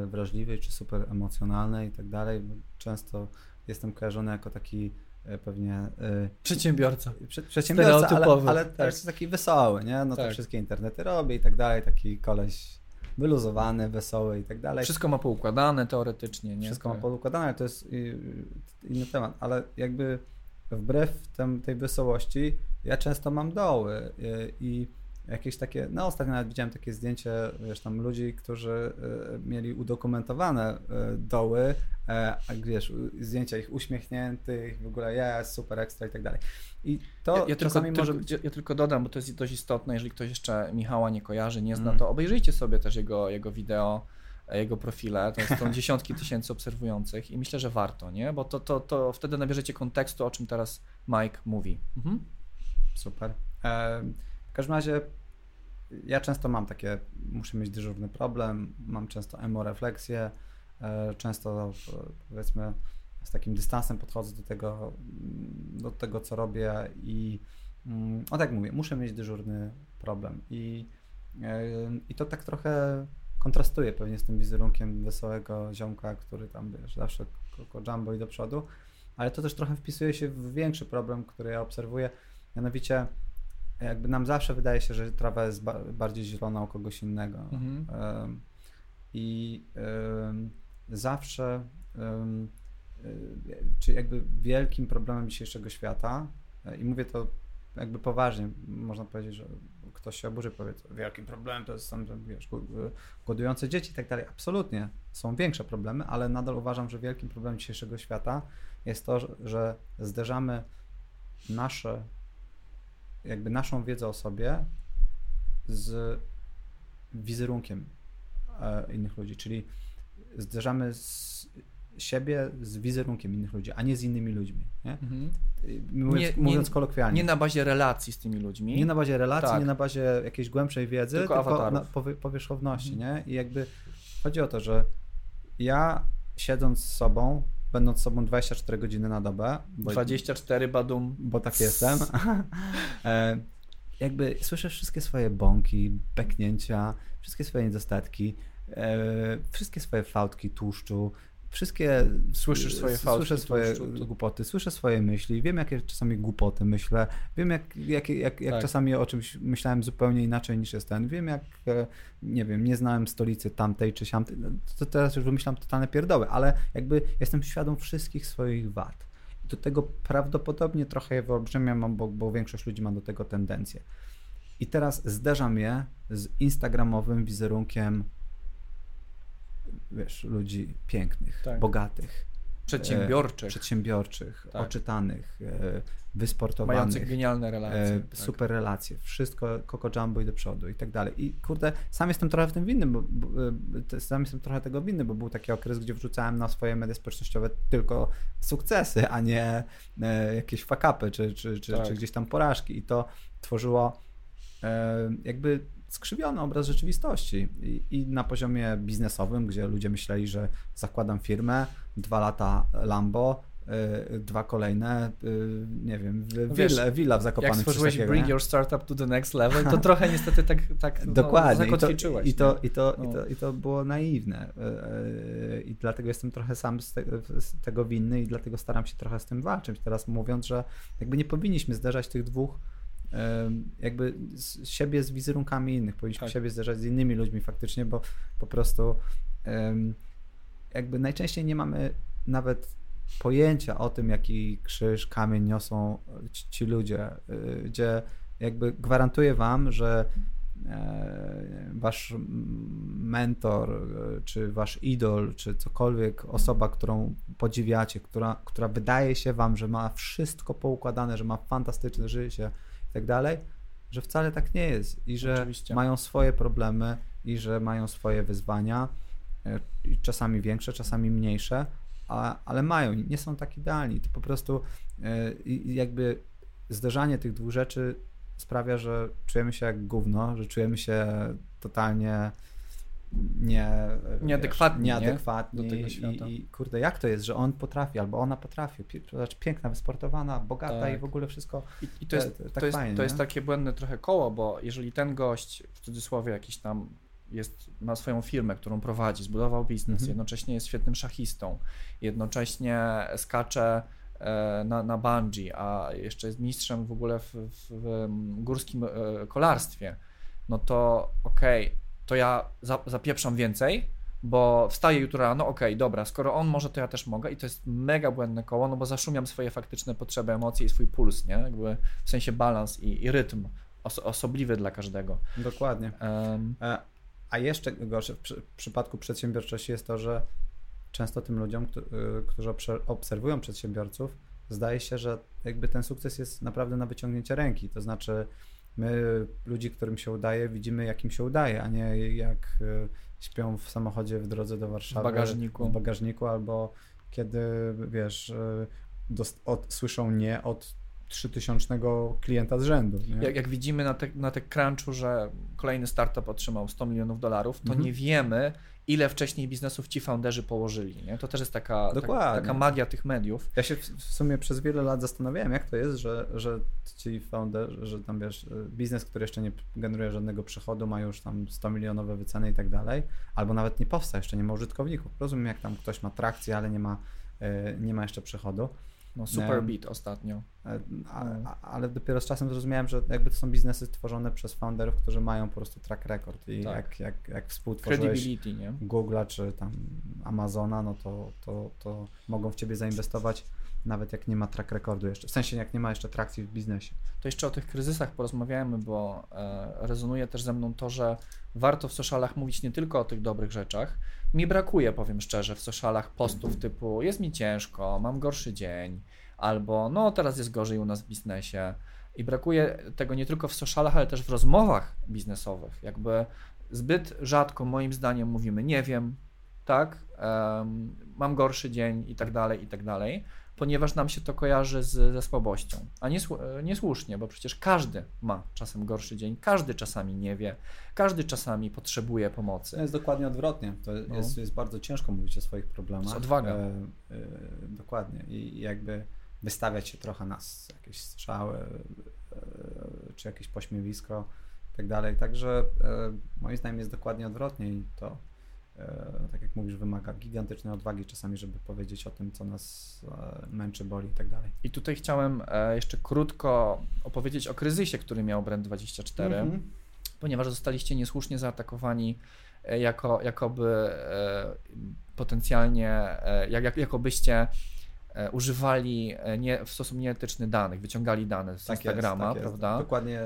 wrażliwej, czy super emocjonalnej i tak dalej. Często jestem kojarzony jako taki pewnie... Przedsiębiorca. Prze, przedsiębiorca, ale, ale tak. też taki wesoły, nie? No tak. to wszystkie internety robię i tak dalej, taki koleś wyluzowany, wesoły i tak dalej. Wszystko ma poukładane teoretycznie, nie? Wszystko ma poukładane, ale to jest inny temat, ale jakby wbrew tem, tej wesołości ja często mam doły i jakieś takie, no ostatnio nawet widziałem takie zdjęcie, wiesz, tam ludzi, którzy y, mieli udokumentowane y, doły, e, a wiesz, zdjęcia ich uśmiechniętych, w ogóle jest super ekstra i tak dalej. I to ja, ja tylko, może... Tylko, ja tylko dodam, bo to jest dość istotne, jeżeli ktoś jeszcze Michała nie kojarzy, nie zna, mm. to obejrzyjcie sobie też jego, jego wideo, e, jego profile, to są dziesiątki tysięcy obserwujących i myślę, że warto, nie? Bo to, to, to wtedy nabierzecie kontekstu, o czym teraz Mike mówi. Mhm. Super. W każdym razie ja często mam takie, muszę mieć dyżurny problem, mam często emorefleksję, e, często powiedzmy z takim dystansem podchodzę do tego, do tego co robię i mm, o tak mówię, muszę mieć dyżurny problem i, e, i to tak trochę kontrastuje pewnie z tym wizerunkiem wesołego ziomka, który tam wiesz, zawsze koło jumbo i do przodu, ale to też trochę wpisuje się w większy problem, który ja obserwuję, mianowicie jakby nam zawsze wydaje się, że trawa jest ba bardziej zielona u kogoś innego. Mhm. Um, I um, zawsze, um, czy jakby wielkim problemem dzisiejszego świata, e, i mówię to jakby poważnie, można powiedzieć, że ktoś się oburzy, powie, wielkim problemem to jest tam, wiesz, głodujące dzieci i tak dalej. Absolutnie, są większe problemy, ale nadal uważam, że wielkim problemem dzisiejszego świata jest to, że zderzamy nasze jakby naszą wiedzę o sobie z wizerunkiem e, innych ludzi, czyli zderzamy z, siebie z wizerunkiem innych ludzi, a nie z innymi ludźmi. Nie? Mhm. Mówiąc, nie, mówiąc kolokwialnie. Nie na bazie relacji z tymi ludźmi. Nie na bazie relacji, tak. nie na bazie jakiejś głębszej wiedzy, tylko, tylko na powierzchowności. Mhm. Nie? I jakby chodzi o to, że ja siedząc z sobą, będąc sobą 24 godziny na dobę. Bo, 24 badum. Bo tak jestem. E, jakby słyszę wszystkie swoje bąki, beknięcia, wszystkie swoje niedostatki, e, wszystkie swoje fałdki tłuszczu, wszystkie. Słyszysz swoje fałdki, Słyszę swoje głupoty, słyszę swoje myśli, wiem, jakie czasami głupoty myślę, wiem, jak, jak, jak, jak tak. czasami o czymś myślałem zupełnie inaczej niż jest ten, wiem, jak, e, nie wiem, nie znałem stolicy tamtej czy siamtej, no, to teraz już wymyślam totalne pierdoły, ale jakby jestem świadom wszystkich swoich wad. I do tego prawdopodobnie trochę je wyolbrzymiam, bo, bo większość ludzi ma do tego tendencję. I teraz zderzam je z instagramowym wizerunkiem wiesz, ludzi pięknych, tak. bogatych. Przedsiębiorczych. E, przedsiębiorczych, tak. oczytanych, e, wysportowanych. Mających genialne relacje. E, tak. Super relacje. Wszystko Coco Jumbo i do przodu i tak dalej. I kurde, sam jestem trochę w tym winny, bo, bo e, sam jestem trochę tego winny, bo był taki okres, gdzie wrzucałem na swoje media społecznościowe tylko sukcesy, a nie e, jakieś fakapy, czy, czy, czy, tak. czy gdzieś tam porażki. I to tworzyło e, jakby skrzywiony obraz rzeczywistości. I, I, na poziomie biznesowym, gdzie ludzie myśleli, że zakładam firmę, dwa lata Lambo, y, dwa kolejne, y, nie wiem, willa, willa w Zakopanem. Jak stworzyłeś Bring nie? Your Startup to the Next Level, to trochę niestety tak, tak no, Dokładnie. No. I to, i, to, i, to, no. i, to, I to było naiwne. Y, I dlatego jestem trochę sam z, te, z tego winny i dlatego staram się trochę z tym walczyć. Teraz mówiąc, że jakby nie powinniśmy zderzać tych dwóch jakby z siebie z wizerunkami innych, powinniśmy tak. siebie zderzać z innymi ludźmi faktycznie, bo po prostu jakby najczęściej nie mamy nawet pojęcia o tym, jaki krzyż, kamień niosą ci, ci ludzie, y, gdzie jakby gwarantuję wam, że e, wasz mentor, y, czy wasz idol, czy cokolwiek, osoba, którą podziwiacie, która, która wydaje się wam, że ma wszystko poukładane, że ma fantastyczne życie, tak dalej, że wcale tak nie jest i że Oczywiście. mają swoje problemy i że mają swoje wyzwania, e, i czasami większe, czasami mniejsze, a, ale mają, nie są tak idealni. To po prostu e, jakby zderzanie tych dwóch rzeczy sprawia, że czujemy się jak gówno, że czujemy się totalnie nie, nieadekwatni, nieadekwatni nie? do tego świata. I, I, kurde, jak to jest, że on potrafi, albo ona potrafi, znaczy piękna, wysportowana, bogata tak. i w ogóle wszystko I, i to, jest, tak to, jest, fajnie, to jest takie błędne trochę koło, bo jeżeli ten gość, w cudzysłowie jakiś tam jest, ma swoją firmę, którą prowadzi, zbudował biznes, mhm. jednocześnie jest świetnym szachistą, jednocześnie skacze e, na, na bungee, a jeszcze jest mistrzem w ogóle w, w, w górskim e, kolarstwie, no to okej, okay, to ja zapieprzam więcej, bo wstaję jutro rano, okej, okay, dobra, skoro on może, to ja też mogę i to jest mega błędne koło, no bo zaszumiam swoje faktyczne potrzeby, emocje i swój puls, nie? Jakby w sensie balans i, i rytm oso osobliwy dla każdego. Dokładnie. Um, a jeszcze gorsze w, przy, w przypadku przedsiębiorczości jest to, że często tym ludziom, y, którzy obserwują przedsiębiorców, zdaje się, że jakby ten sukces jest naprawdę na wyciągnięcie ręki. To znaczy, my, ludzi, którym się udaje, widzimy, jak im się udaje, a nie jak y, śpią w samochodzie w drodze do Warszawy. W bagażniku. W bagażniku albo kiedy, wiesz, y, dost, od, słyszą nie od 3000 klienta z rzędu. Jak, jak, widzimy na, te, na te crunchu, że kolejny startup otrzymał 100 milionów dolarów, to mhm. nie wiemy, ile wcześniej biznesów ci founderzy położyli. Nie? To też jest taka, tak, taka magia tych mediów. Ja się w, w, sumie przez wiele lat zastanawiałem, jak to jest, że, że ci founderzy, że tam wiesz, biznes, który jeszcze nie generuje żadnego przychodu, ma już tam 100 milionowe wyceny i tak dalej, albo nawet nie powstał, jeszcze nie ma użytkowników. Rozumiem, jak tam ktoś ma trakcję, ale nie ma, e, nie ma jeszcze przychodu. No super beat ostatnio. E, a, a, ale dopiero z czasem zrozumiałem, że jakby to są biznesy tworzone przez founderów, którzy mają po prostu track record i tak. jak, jak, jak współtworzyłeś Google'a czy tam Amazona, no to, to, to mogą w ciebie zainwestować nawet jak nie ma track recordu jeszcze, w sensie jak nie ma jeszcze trakcji w biznesie. To jeszcze o tych kryzysach porozmawiamy, bo e, rezonuje też ze mną to, że warto w socialach mówić nie tylko o tych dobrych rzeczach. Mi brakuje, powiem szczerze, w socialach postów typu jest mi ciężko, mam gorszy dzień, albo no teraz jest gorzej u nas w biznesie. I brakuje tego nie tylko w socialach, ale też w rozmowach biznesowych. Jakby zbyt rzadko moim zdaniem mówimy nie wiem, tak? Um, mam gorszy dzień i tak dalej, i tak dalej, ponieważ nam się to kojarzy z, ze słabością. A nie, niesłusznie, bo przecież każdy ma czasem gorszy dzień, każdy czasami nie wie, każdy czasami potrzebuje pomocy. To jest dokładnie odwrotnie. To no. jest, jest bardzo ciężko mówić o swoich problemach. To odwaga. E, e, dokładnie. I jakby wystawiać się trochę na jakieś strzały, e, czy jakieś pośmiewisko i tak dalej. Także e, moim zdaniem jest dokładnie odwrotnie i to E, tak jak mówisz, wymaga gigantycznej odwagi czasami, żeby powiedzieć o tym, co nas e, męczy, boli i tak dalej. I tutaj chciałem e, jeszcze krótko opowiedzieć o kryzysie, który miał Brand24, mm-hmm. ponieważ zostaliście niesłusznie zaatakowani jako, jakoby potencjalnie, jak, jak, jakobyście używali nie, w sposób nieetyczny danych, wyciągali dane z tak Instagrama, jest, tak prawda? Jest. Dokładnie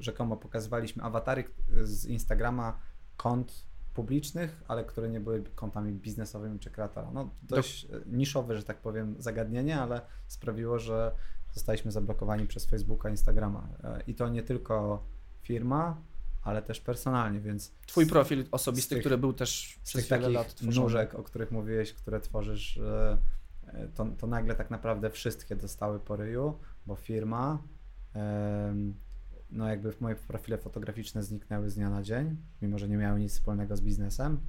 rzekomo pokazywaliśmy awatary z Instagrama kont publicznych, ale które nie były kontami biznesowymi czy kreatora. No dość Do... niszowe, że tak powiem, zagadnienie, ale sprawiło, że zostaliśmy zablokowani przez Facebooka, Instagrama. E, I to nie tylko firma, ale też personalnie, więc... Twój profil osobisty, tych, który był też przez tych wiele lat tworzony. nóżek, o których mówiłeś, które tworzysz, e, to, to nagle tak naprawdę wszystkie dostały po ryju, bo firma no jakby moje profile fotograficzne zniknęły z dnia na dzień, mimo że nie miały nic wspólnego z biznesem.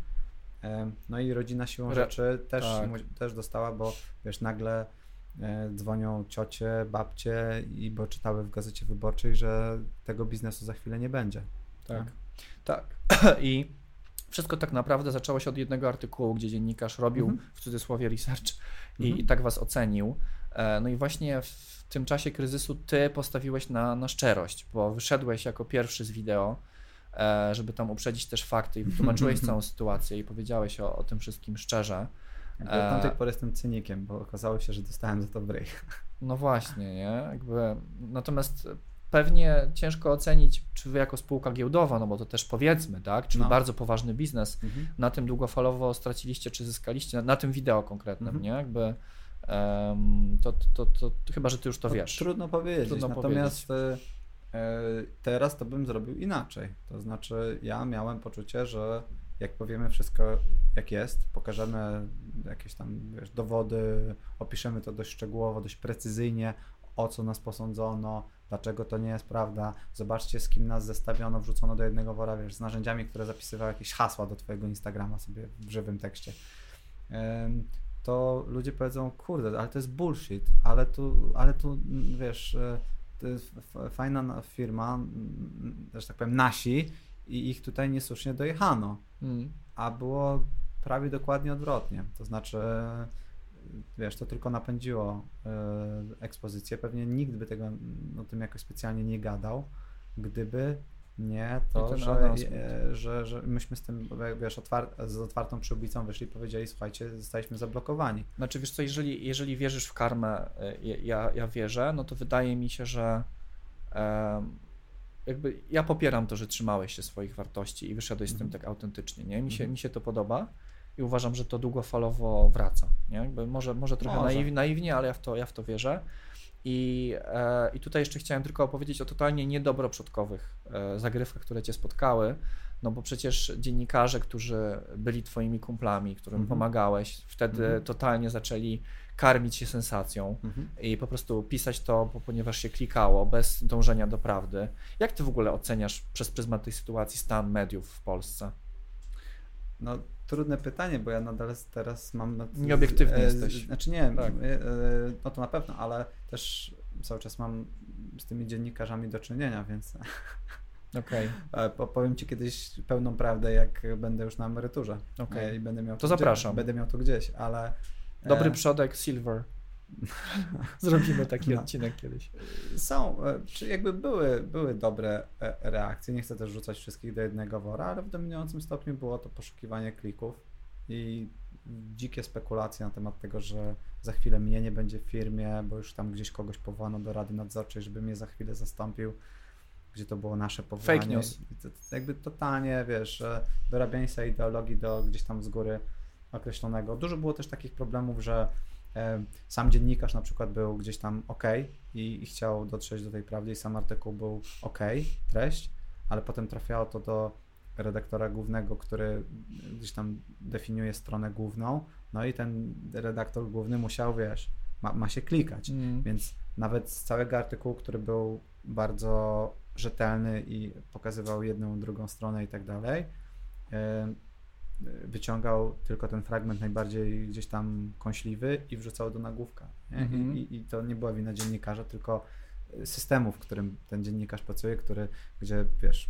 No i rodzina siłą rzeczy też, tak. też dostała, bo wiesz, nagle e, dzwonią ciocie, babcie i bo czytały w gazecie wyborczej, że tego biznesu za chwilę nie będzie. Tak. Tak. I wszystko tak naprawdę zaczęło się od jednego artykułu, gdzie dziennikarz robił mhm. w cudzysłowie research i, mhm. i tak was ocenił. E, no i właśnie w tym czasie kryzysu ty postawiłeś na, na szczerość, bo wyszedłeś jako pierwszy z wideo, e, żeby tam uprzedzić też fakty i wytłumaczyłeś całą sytuację i powiedziałeś o, o tym wszystkim szczerze. Ja od tamtej pory jestem cynikiem, bo okazało się, że dostałem za to bryj. No właśnie, nie? Jakby, natomiast pewnie ciężko ocenić, czy wy jako spółka giełdowa, no bo to też powiedzmy, tak, czyli no. bardzo poważny biznes, mhm. na tym długofalowo straciliście, czy zyskaliście, na, na tym wideo konkretnym, mhm. nie? Jakby to, to, to, chyba, że ty już to wiesz. Trudno powiedzieć. Trudno Natomiast powiedzieć. E, teraz to bym zrobił inaczej. To znaczy, ja miałem poczucie, że jak powiemy wszystko jak jest, pokażemy jakieś tam wiesz, dowody, opiszemy to dość szczegółowo, dość precyzyjnie, o co nas posądzono, dlaczego to nie jest prawda, zobaczcie z kim nas zestawiono, wrzucono do jednego wora, wiesz, z narzędziami, które zapisywały jakieś hasła do twojego Instagrama sobie w żywym tekście to ludzie powiedzą, kurde, ale to jest bullshit, ale tu, ale tu wiesz, e, to jest fajna firma, że tak powiem, nasi i ich tutaj niesłusznie dojechano. Mm. A było prawie dokładnie odwrotnie. To znaczy, wiesz, to tylko napędziło y, ekspozycję. Pewnie nikt by tego o tym jakoś specjalnie nie gadał, gdyby nie, to, że, że, że myśmy z tym, wiesz, otwar z otwartą przyłbicą wyszli i powiedzieli, słuchajcie, zostaliśmy zablokowani. Znaczy, wiesz co, jeżeli, jeżeli wierzysz w karmę, y, ja, ja wierzę, no to wydaje mi się, że jakby ja popieram to, że trzymałeś się swoich wartości i wyszedłeś z tym mhm. tak autentycznie, nie? Mi się, mhm. mi się to podoba i uważam, że to długofalowo wraca, nie? Jakby może, może trochę może. Naiw, naiwnie, ale ja w to, ja w to wierzę. I, e, I tutaj jeszcze chciałem tylko opowiedzieć o totalnie niedobroprzodkowych e, zagrywkach, które cię spotkały. No bo przecież dziennikarze, którzy byli twoimi kumplami, którym -hmm. pomagałeś, wtedy -hmm. totalnie zaczęli karmić się sensacją -hmm. i po prostu pisać to, ponieważ się klikało, bez dążenia do prawdy. Jak ty w ogóle oceniasz przez pryzmat tej sytuacji stan mediów w Polsce? No, trudne pytanie, bo ja nadal teraz mam. Nad, Nieobiektywny e, jesteś. Znaczy nie, tak. e, e, no to na pewno, ale też cały czas mam z tymi dziennikarzami do czynienia, więc. Okej. Okay. Powiem ci kiedyś pełną prawdę, jak będę już na emeryturze. Okay. I będę miał to, to zapraszam. Będę miał to gdzieś, ale. Dobry przodek, silver. Zrobimy taki no. odcinek kiedyś. Są, e, czy jakby były, były dobre e, reakcje. Nie chcę też rzucać wszystkich do jednego wora, ale w dominującym stopniu było to poszukiwanie klików i dzikie spekulacje na temat tego, że za chwilę mnie nie będzie w firmie, bo już tam gdzieś kogoś powołano do rady nadzorczej, żeby mnie za chwilę zastąpił, gdzie to było nasze powołanie. Fake news. To, jakby totalnie, wiesz, dorabianie sobie ideologii do gdzieś tam z góry określonego. Dużo było też takich problemów, że sam dziennikarz na przykład był gdzieś tam ok i, i chciał dotrzeć do tej prawdy i sam artykuł był ok, treść, ale potem trafiało to do redaktora głównego, który gdzieś tam definiuje stronę główną, no i ten redaktor główny musiał, wiesz, ma, ma się klikać, mm. więc nawet z całego artykułu, który był bardzo rzetelny i pokazywał jedną, drugą stronę i tak dalej, wyciągał tylko ten fragment najbardziej gdzieś tam kąśliwy i wrzucał do nagłówka. -hmm. I, I, to nie była wina dziennikarza, tylko systemu, w którym ten dziennikarz pracuje, który, gdzie wiesz,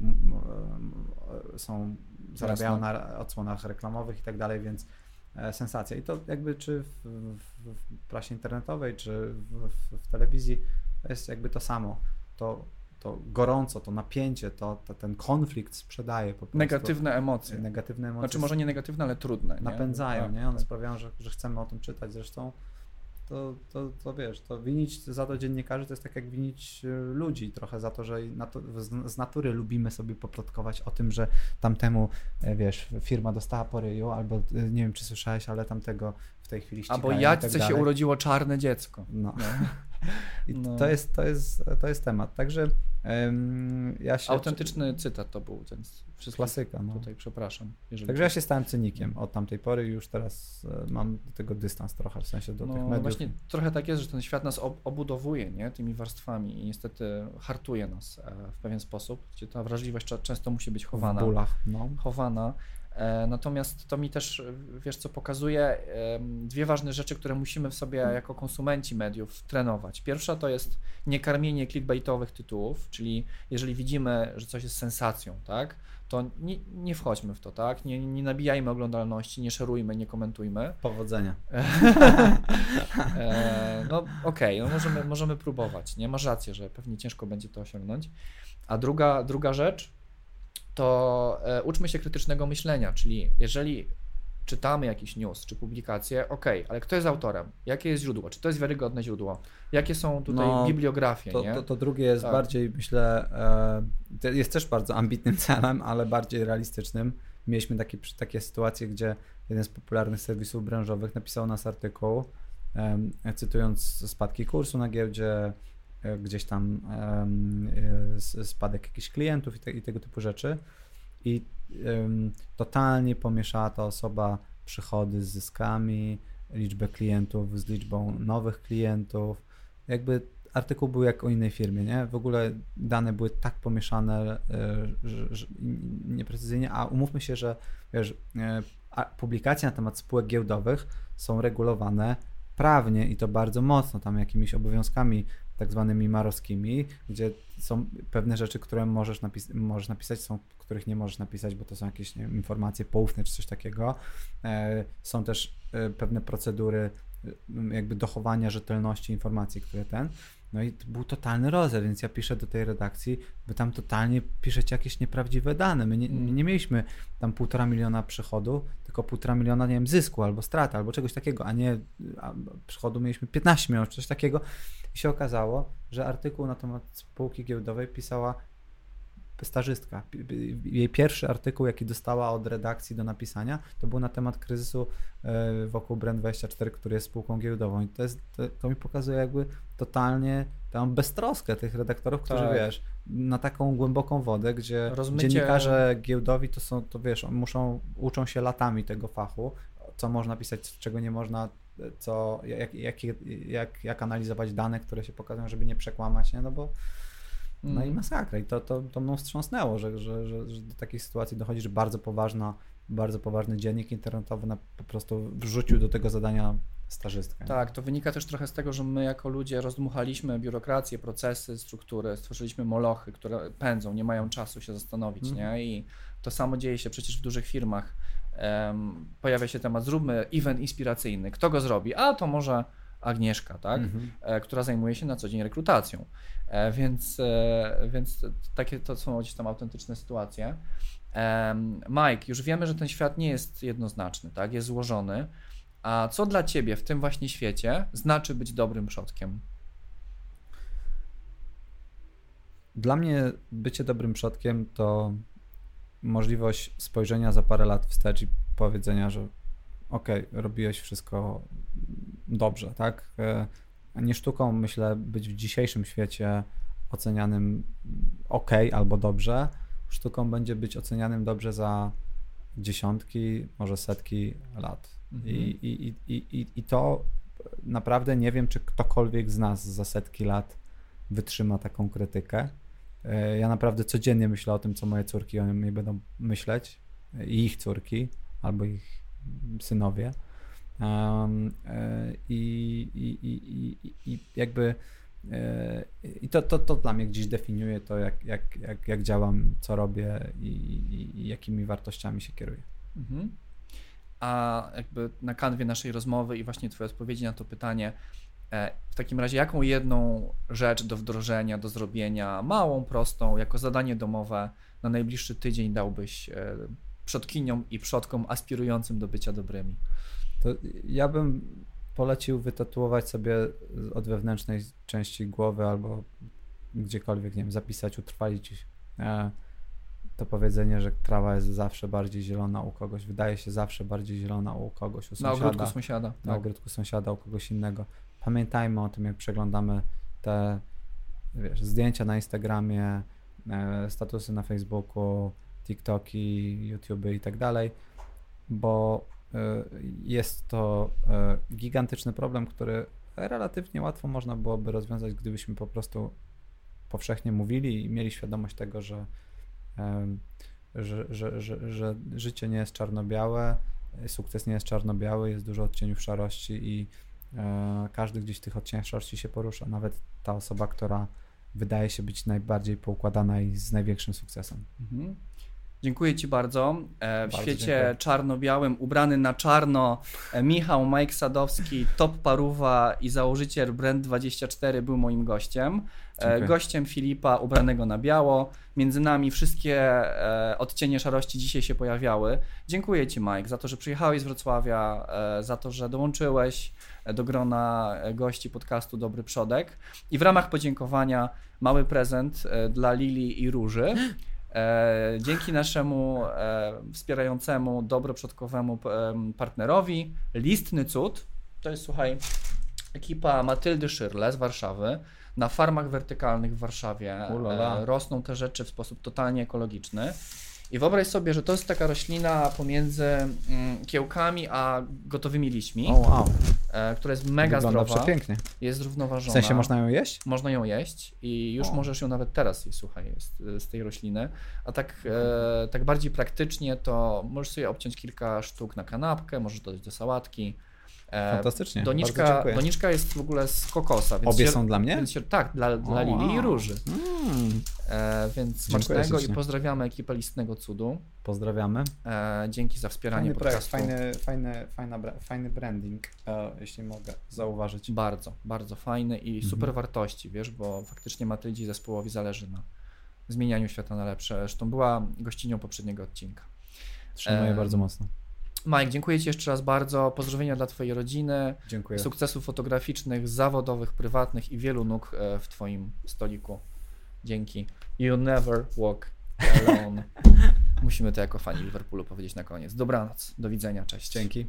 są, zarabiają na odsłonach reklamowych i tak dalej, więc e, sensacja. I to jakby czy w, w, w prasie internetowej, czy w, w, telewizji jest jakby to samo. To to gorąco, to napięcie, to, to, ten konflikt sprzedaje po prostu. Negatywne emocje. Negatywne emocje. Znaczy może nie negatywne, ale trudne. Napędzają, nie? Tak, nie? One tak. sprawiają, że, że chcemy o tym czytać. Zresztą to, to, to wiesz, to winić za to dziennikarzy to jest tak jak winić e, ludzi trochę za to, że z natury lubimy sobie poplotkować o tym, że tamtemu, e, wiesz, firma dostała po ryju, albo e, nie wiem, czy słyszałeś, ale tamtego w tej chwili ścigają. Albo jadźce tak się urodziło czarne dziecko. No. no. I no. to, jest, to, jest, to jest temat. Także ja się... Autentyczny cytat to był, więc Klasyka. No. Tutaj przepraszam. Także ja się stałem cynikiem od tamtej pory i już teraz e, mam do tego dystans trochę, w sensie do no, tych mediów. Właśnie trochę tak jest, że ten świat nas obudowuje nie? tymi warstwami i niestety hartuje nas e, w pewien sposób, gdzie ta wrażliwość często musi być chowana. W bólach, no. Chowana. E, natomiast to mi też, wiesz co, pokazuje dwie ważne rzeczy, które musimy w sobie jako konsumenci mediów trenować. Pierwsza to jest niekarmienie clickbaitowych tytułów, czyli jeżeli widzimy, że coś jest sensacją, tak, to nie, nie wchodźmy w to, tak? Nie, nie nabijajmy oglądalności, nie szerujmy, nie komentujmy. Powodzenia. e, no okej, okay, no możemy, możemy próbować, nie? Masz rację, że pewnie ciężko będzie to osiągnąć. A druga, druga rzecz to e, uczmy się krytycznego myślenia, czyli jeżeli czytamy jakiś news czy publikację, ok, ale kto jest autorem? Jakie jest źródło? Czy to jest wiarygodne źródło? Jakie są tutaj no, bibliografie? To? To, to drugie jest tak. bardziej, myślę, e, jest też bardzo ambitnym celem, ale bardziej realistycznym. Mieliśmy takie, takie sytuacje, gdzie jeden z popularnych serwisów branżowych napisał nas artykuł, e, cytując spadki kursu na giełdzie, gdzieś tam e, spadek jakichś klientów i, te, i tego typu rzeczy. I totalnie pomieszała ta osoba przychody z zyskami, liczbę klientów z liczbą nowych klientów. Jakby artykuł był jak o innej firmie, nie? W ogóle dane były tak pomieszane, e, że, że nieprecyzyjnie, a umówmy się, że wiesz, e, publikacje na temat spółek giełdowych są regulowane prawnie i to bardzo mocno, tam jakimiś obowiązkami tak zwanymi marowskimi, gdzie są pewne rzeczy, które możesz, napis możesz napisać, są których nie możesz napisać, bo to są jakieś informacje poufne czy coś takiego. E, są też e, pewne procedury jakby dochowania rzetelności informacji, które ten. No i to był totalny rozet, więc ja piszę do tej redakcji, wy tam totalnie piszecie jakieś nieprawdziwe dane. My nie, my nie mieliśmy tam półtora miliona przychodu, tylko półtora miliona, nie wiem, zysku albo straty, albo czegoś takiego, a nie a przychodu mieliśmy 15 milionów, coś takiego. I się okazało, że artykuł na temat spółki giełdowej pisała stażystka. Jej pierwszy artykuł, jaki dostała od redakcji do napisania, to był na temat kryzysu e, wokół Brand24, który jest spółką giełdową. I to, jest, to, to mi pokazuje jakby totalnie tam beztroskę tych redaktorów, którzy tak. wiesz, na taką głęboką wodę, gdzie Rozmycie... dziennikarze giełdowi to są, to wiesz, muszą, uczą się latami tego fachu, co można pisać, czego nie można, co, jak, jak, jak, jak analizować dane, które się pokazują, żeby nie przekłamać, nie? no bo no i mm. masakra. I to, to, to mną wstrząsnęło, że, że, że, że do takiej sytuacji dochodzi, że bardzo poważna, bardzo poważny dziennik internetowy na, po prostu wrzucił do tego zadania stażystkę. Tak, to wynika też trochę z tego, że my jako ludzie rozdmuchaliśmy biurokrację, procesy, struktury, stworzyliśmy molochy, które pędzą, nie mają czasu się zastanowić, mm. nie? I to samo dzieje się przecież w dużych firmach. Um, pojawia się temat, zróbmy event inspiracyjny. Kto go zrobi? A to może Agnieszka, tak? Mm -hmm. która zajmuje się na co dzień rekrutacją. E, więc, e, więc takie to są gdzieś tam autentyczne sytuacje. Mike, już wiemy, że ten świat nie jest jednoznaczny, tak? Jest złożony. A co dla ciebie w tym właśnie świecie znaczy być dobrym przodkiem? Dla mnie bycie dobrym przodkiem to możliwość spojrzenia za parę lat wstecz i powiedzenia, że okej, okay, robiłeś wszystko dobrze, tak? E, nie sztuką, myślę, być w dzisiejszym świecie ocenianym ok albo dobrze, sztuką będzie być ocenianym dobrze za dziesiątki, może setki lat. Mhm. I, i, i, i, I to naprawdę nie wiem, czy ktokolwiek z nas za setki lat wytrzyma taką krytykę. E, ja naprawdę codziennie myślę o tym, co moje córki o mnie będą myśleć i ich córki, albo ich synowie. Um, i, i, i, I jakby e, i to, to, to dla mnie gdzieś definiuje to, jak, jak, jak, jak działam, co robię i, i jakimi wartościami się kieruję. Mhm. A jakby na kanwie naszej rozmowy i właśnie Twoje odpowiedzi na to pytanie, e, w takim razie, jaką jedną rzecz do wdrożenia, do zrobienia, małą, prostą, jako zadanie domowe na najbliższy tydzień dałbyś e, przodkiniom i przodkom aspirującym do bycia dobrymi? To ja bym polecił wytatuować sobie od wewnętrznej części głowy albo gdziekolwiek, nie wiem, zapisać, utrwalić e, to powiedzenie, że trawa jest zawsze bardziej zielona u kogoś, wydaje się zawsze bardziej zielona u kogoś, u sąsiada. Na ogródku sąsiada. Na tak. ogródku sąsiada, u kogoś innego. Pamiętajmy o tym, jak przeglądamy te wiesz, zdjęcia na Instagramie, e, statusy na Facebooku, TikToki, YouTube i tak dalej, bo jest to e, gigantyczny problem, który relatywnie łatwo można byłoby rozwiązać, gdybyśmy po prostu powszechnie mówili i mieli świadomość tego, że że, że, że, że życie nie jest czarno-białe, sukces nie jest czarno-biały, jest dużo odcieniów szarości i e, każdy gdzieś tych odcieniach szarości się porusza. Nawet ta osoba, która wydaje się być najbardziej poukładana i z największym sukcesem. Mhm. Dziękuję Ci bardzo. E, w bardzo świecie dziękuję. czarno-białym, ubrany na czarno, e, Michał Mike Sadowski, top paruwa i założyciel Brand24 był moim gościem. E, dziękuję. Gościem Filipa ubranego na biało. Między nami wszystkie odcienie szarości dzisiaj się pojawiały. Dziękuję Ci, Mike, za to, że przyjechałeś z Wrocławia, za to, że dołączyłeś do grona gości podcastu Dobry Przodek. I w ramach podziękowania mały prezent dla Lili i Róży. E, dzięki naszemu e, wspierającemu, dobroprzodkowemu e, partnerowi, Listny Cud, to jest, słuchaj, ekipa Matyldy Szyrle z Warszawy, na farmach wertykalnych w Warszawie Ulala. rosną te rzeczy w sposób totalnie ekologiczny. I wyobraź sobie, że to jest taka roślina pomiędzy mm, kiełkami a gotowymi liśćmi, oh, wow. e, która jest mega Wygląda zdrowa. przepięknie. Jest zrównoważona. W sensie można ją jeść? Można ją jeść i już możesz ją nawet teraz jeść, słuchaj, z, z tej rośliny. A tak, e, tak bardziej praktycznie to możesz sobie obciąć kilka sztuk na kanapkę, możesz dodać do sałatki. E, Fantastycznie. Doniczka, doniczka jest w ogóle z kokosa. Więc Obie się, są dla mnie? Się, tak, dla, dla Lili wow. i Róży. Mm. E, więc smacznego i pozdrawiamy ekipę Listnego Cudu. Pozdrawiamy. E, dzięki za wspieranie fajny podcastu. fajny, fajny, fajna, fajny branding, e, jeśli mogę zauważyć. Bardzo, bardzo fajny i mhm. super wartości, wiesz, bo faktycznie Matyldzie zespołowi zależy na zmienianiu świata na lepsze. Zresztą była gościnią poprzedniego odcinka. Trzymuję bardzo mocno. Mike, dziękuję Ci jeszcze raz bardzo. Pozdrowienia dla Twojej rodziny. Dziękuję. Sukcesów fotograficznych, zawodowych, prywatnych i wielu nóg e, w Twoim stoliku. Dzięki. You never walk alone. Musimy to jako fani Liverpoolu powiedzieć na koniec. Dobranoc. Do widzenia. Cześć. Dzięki.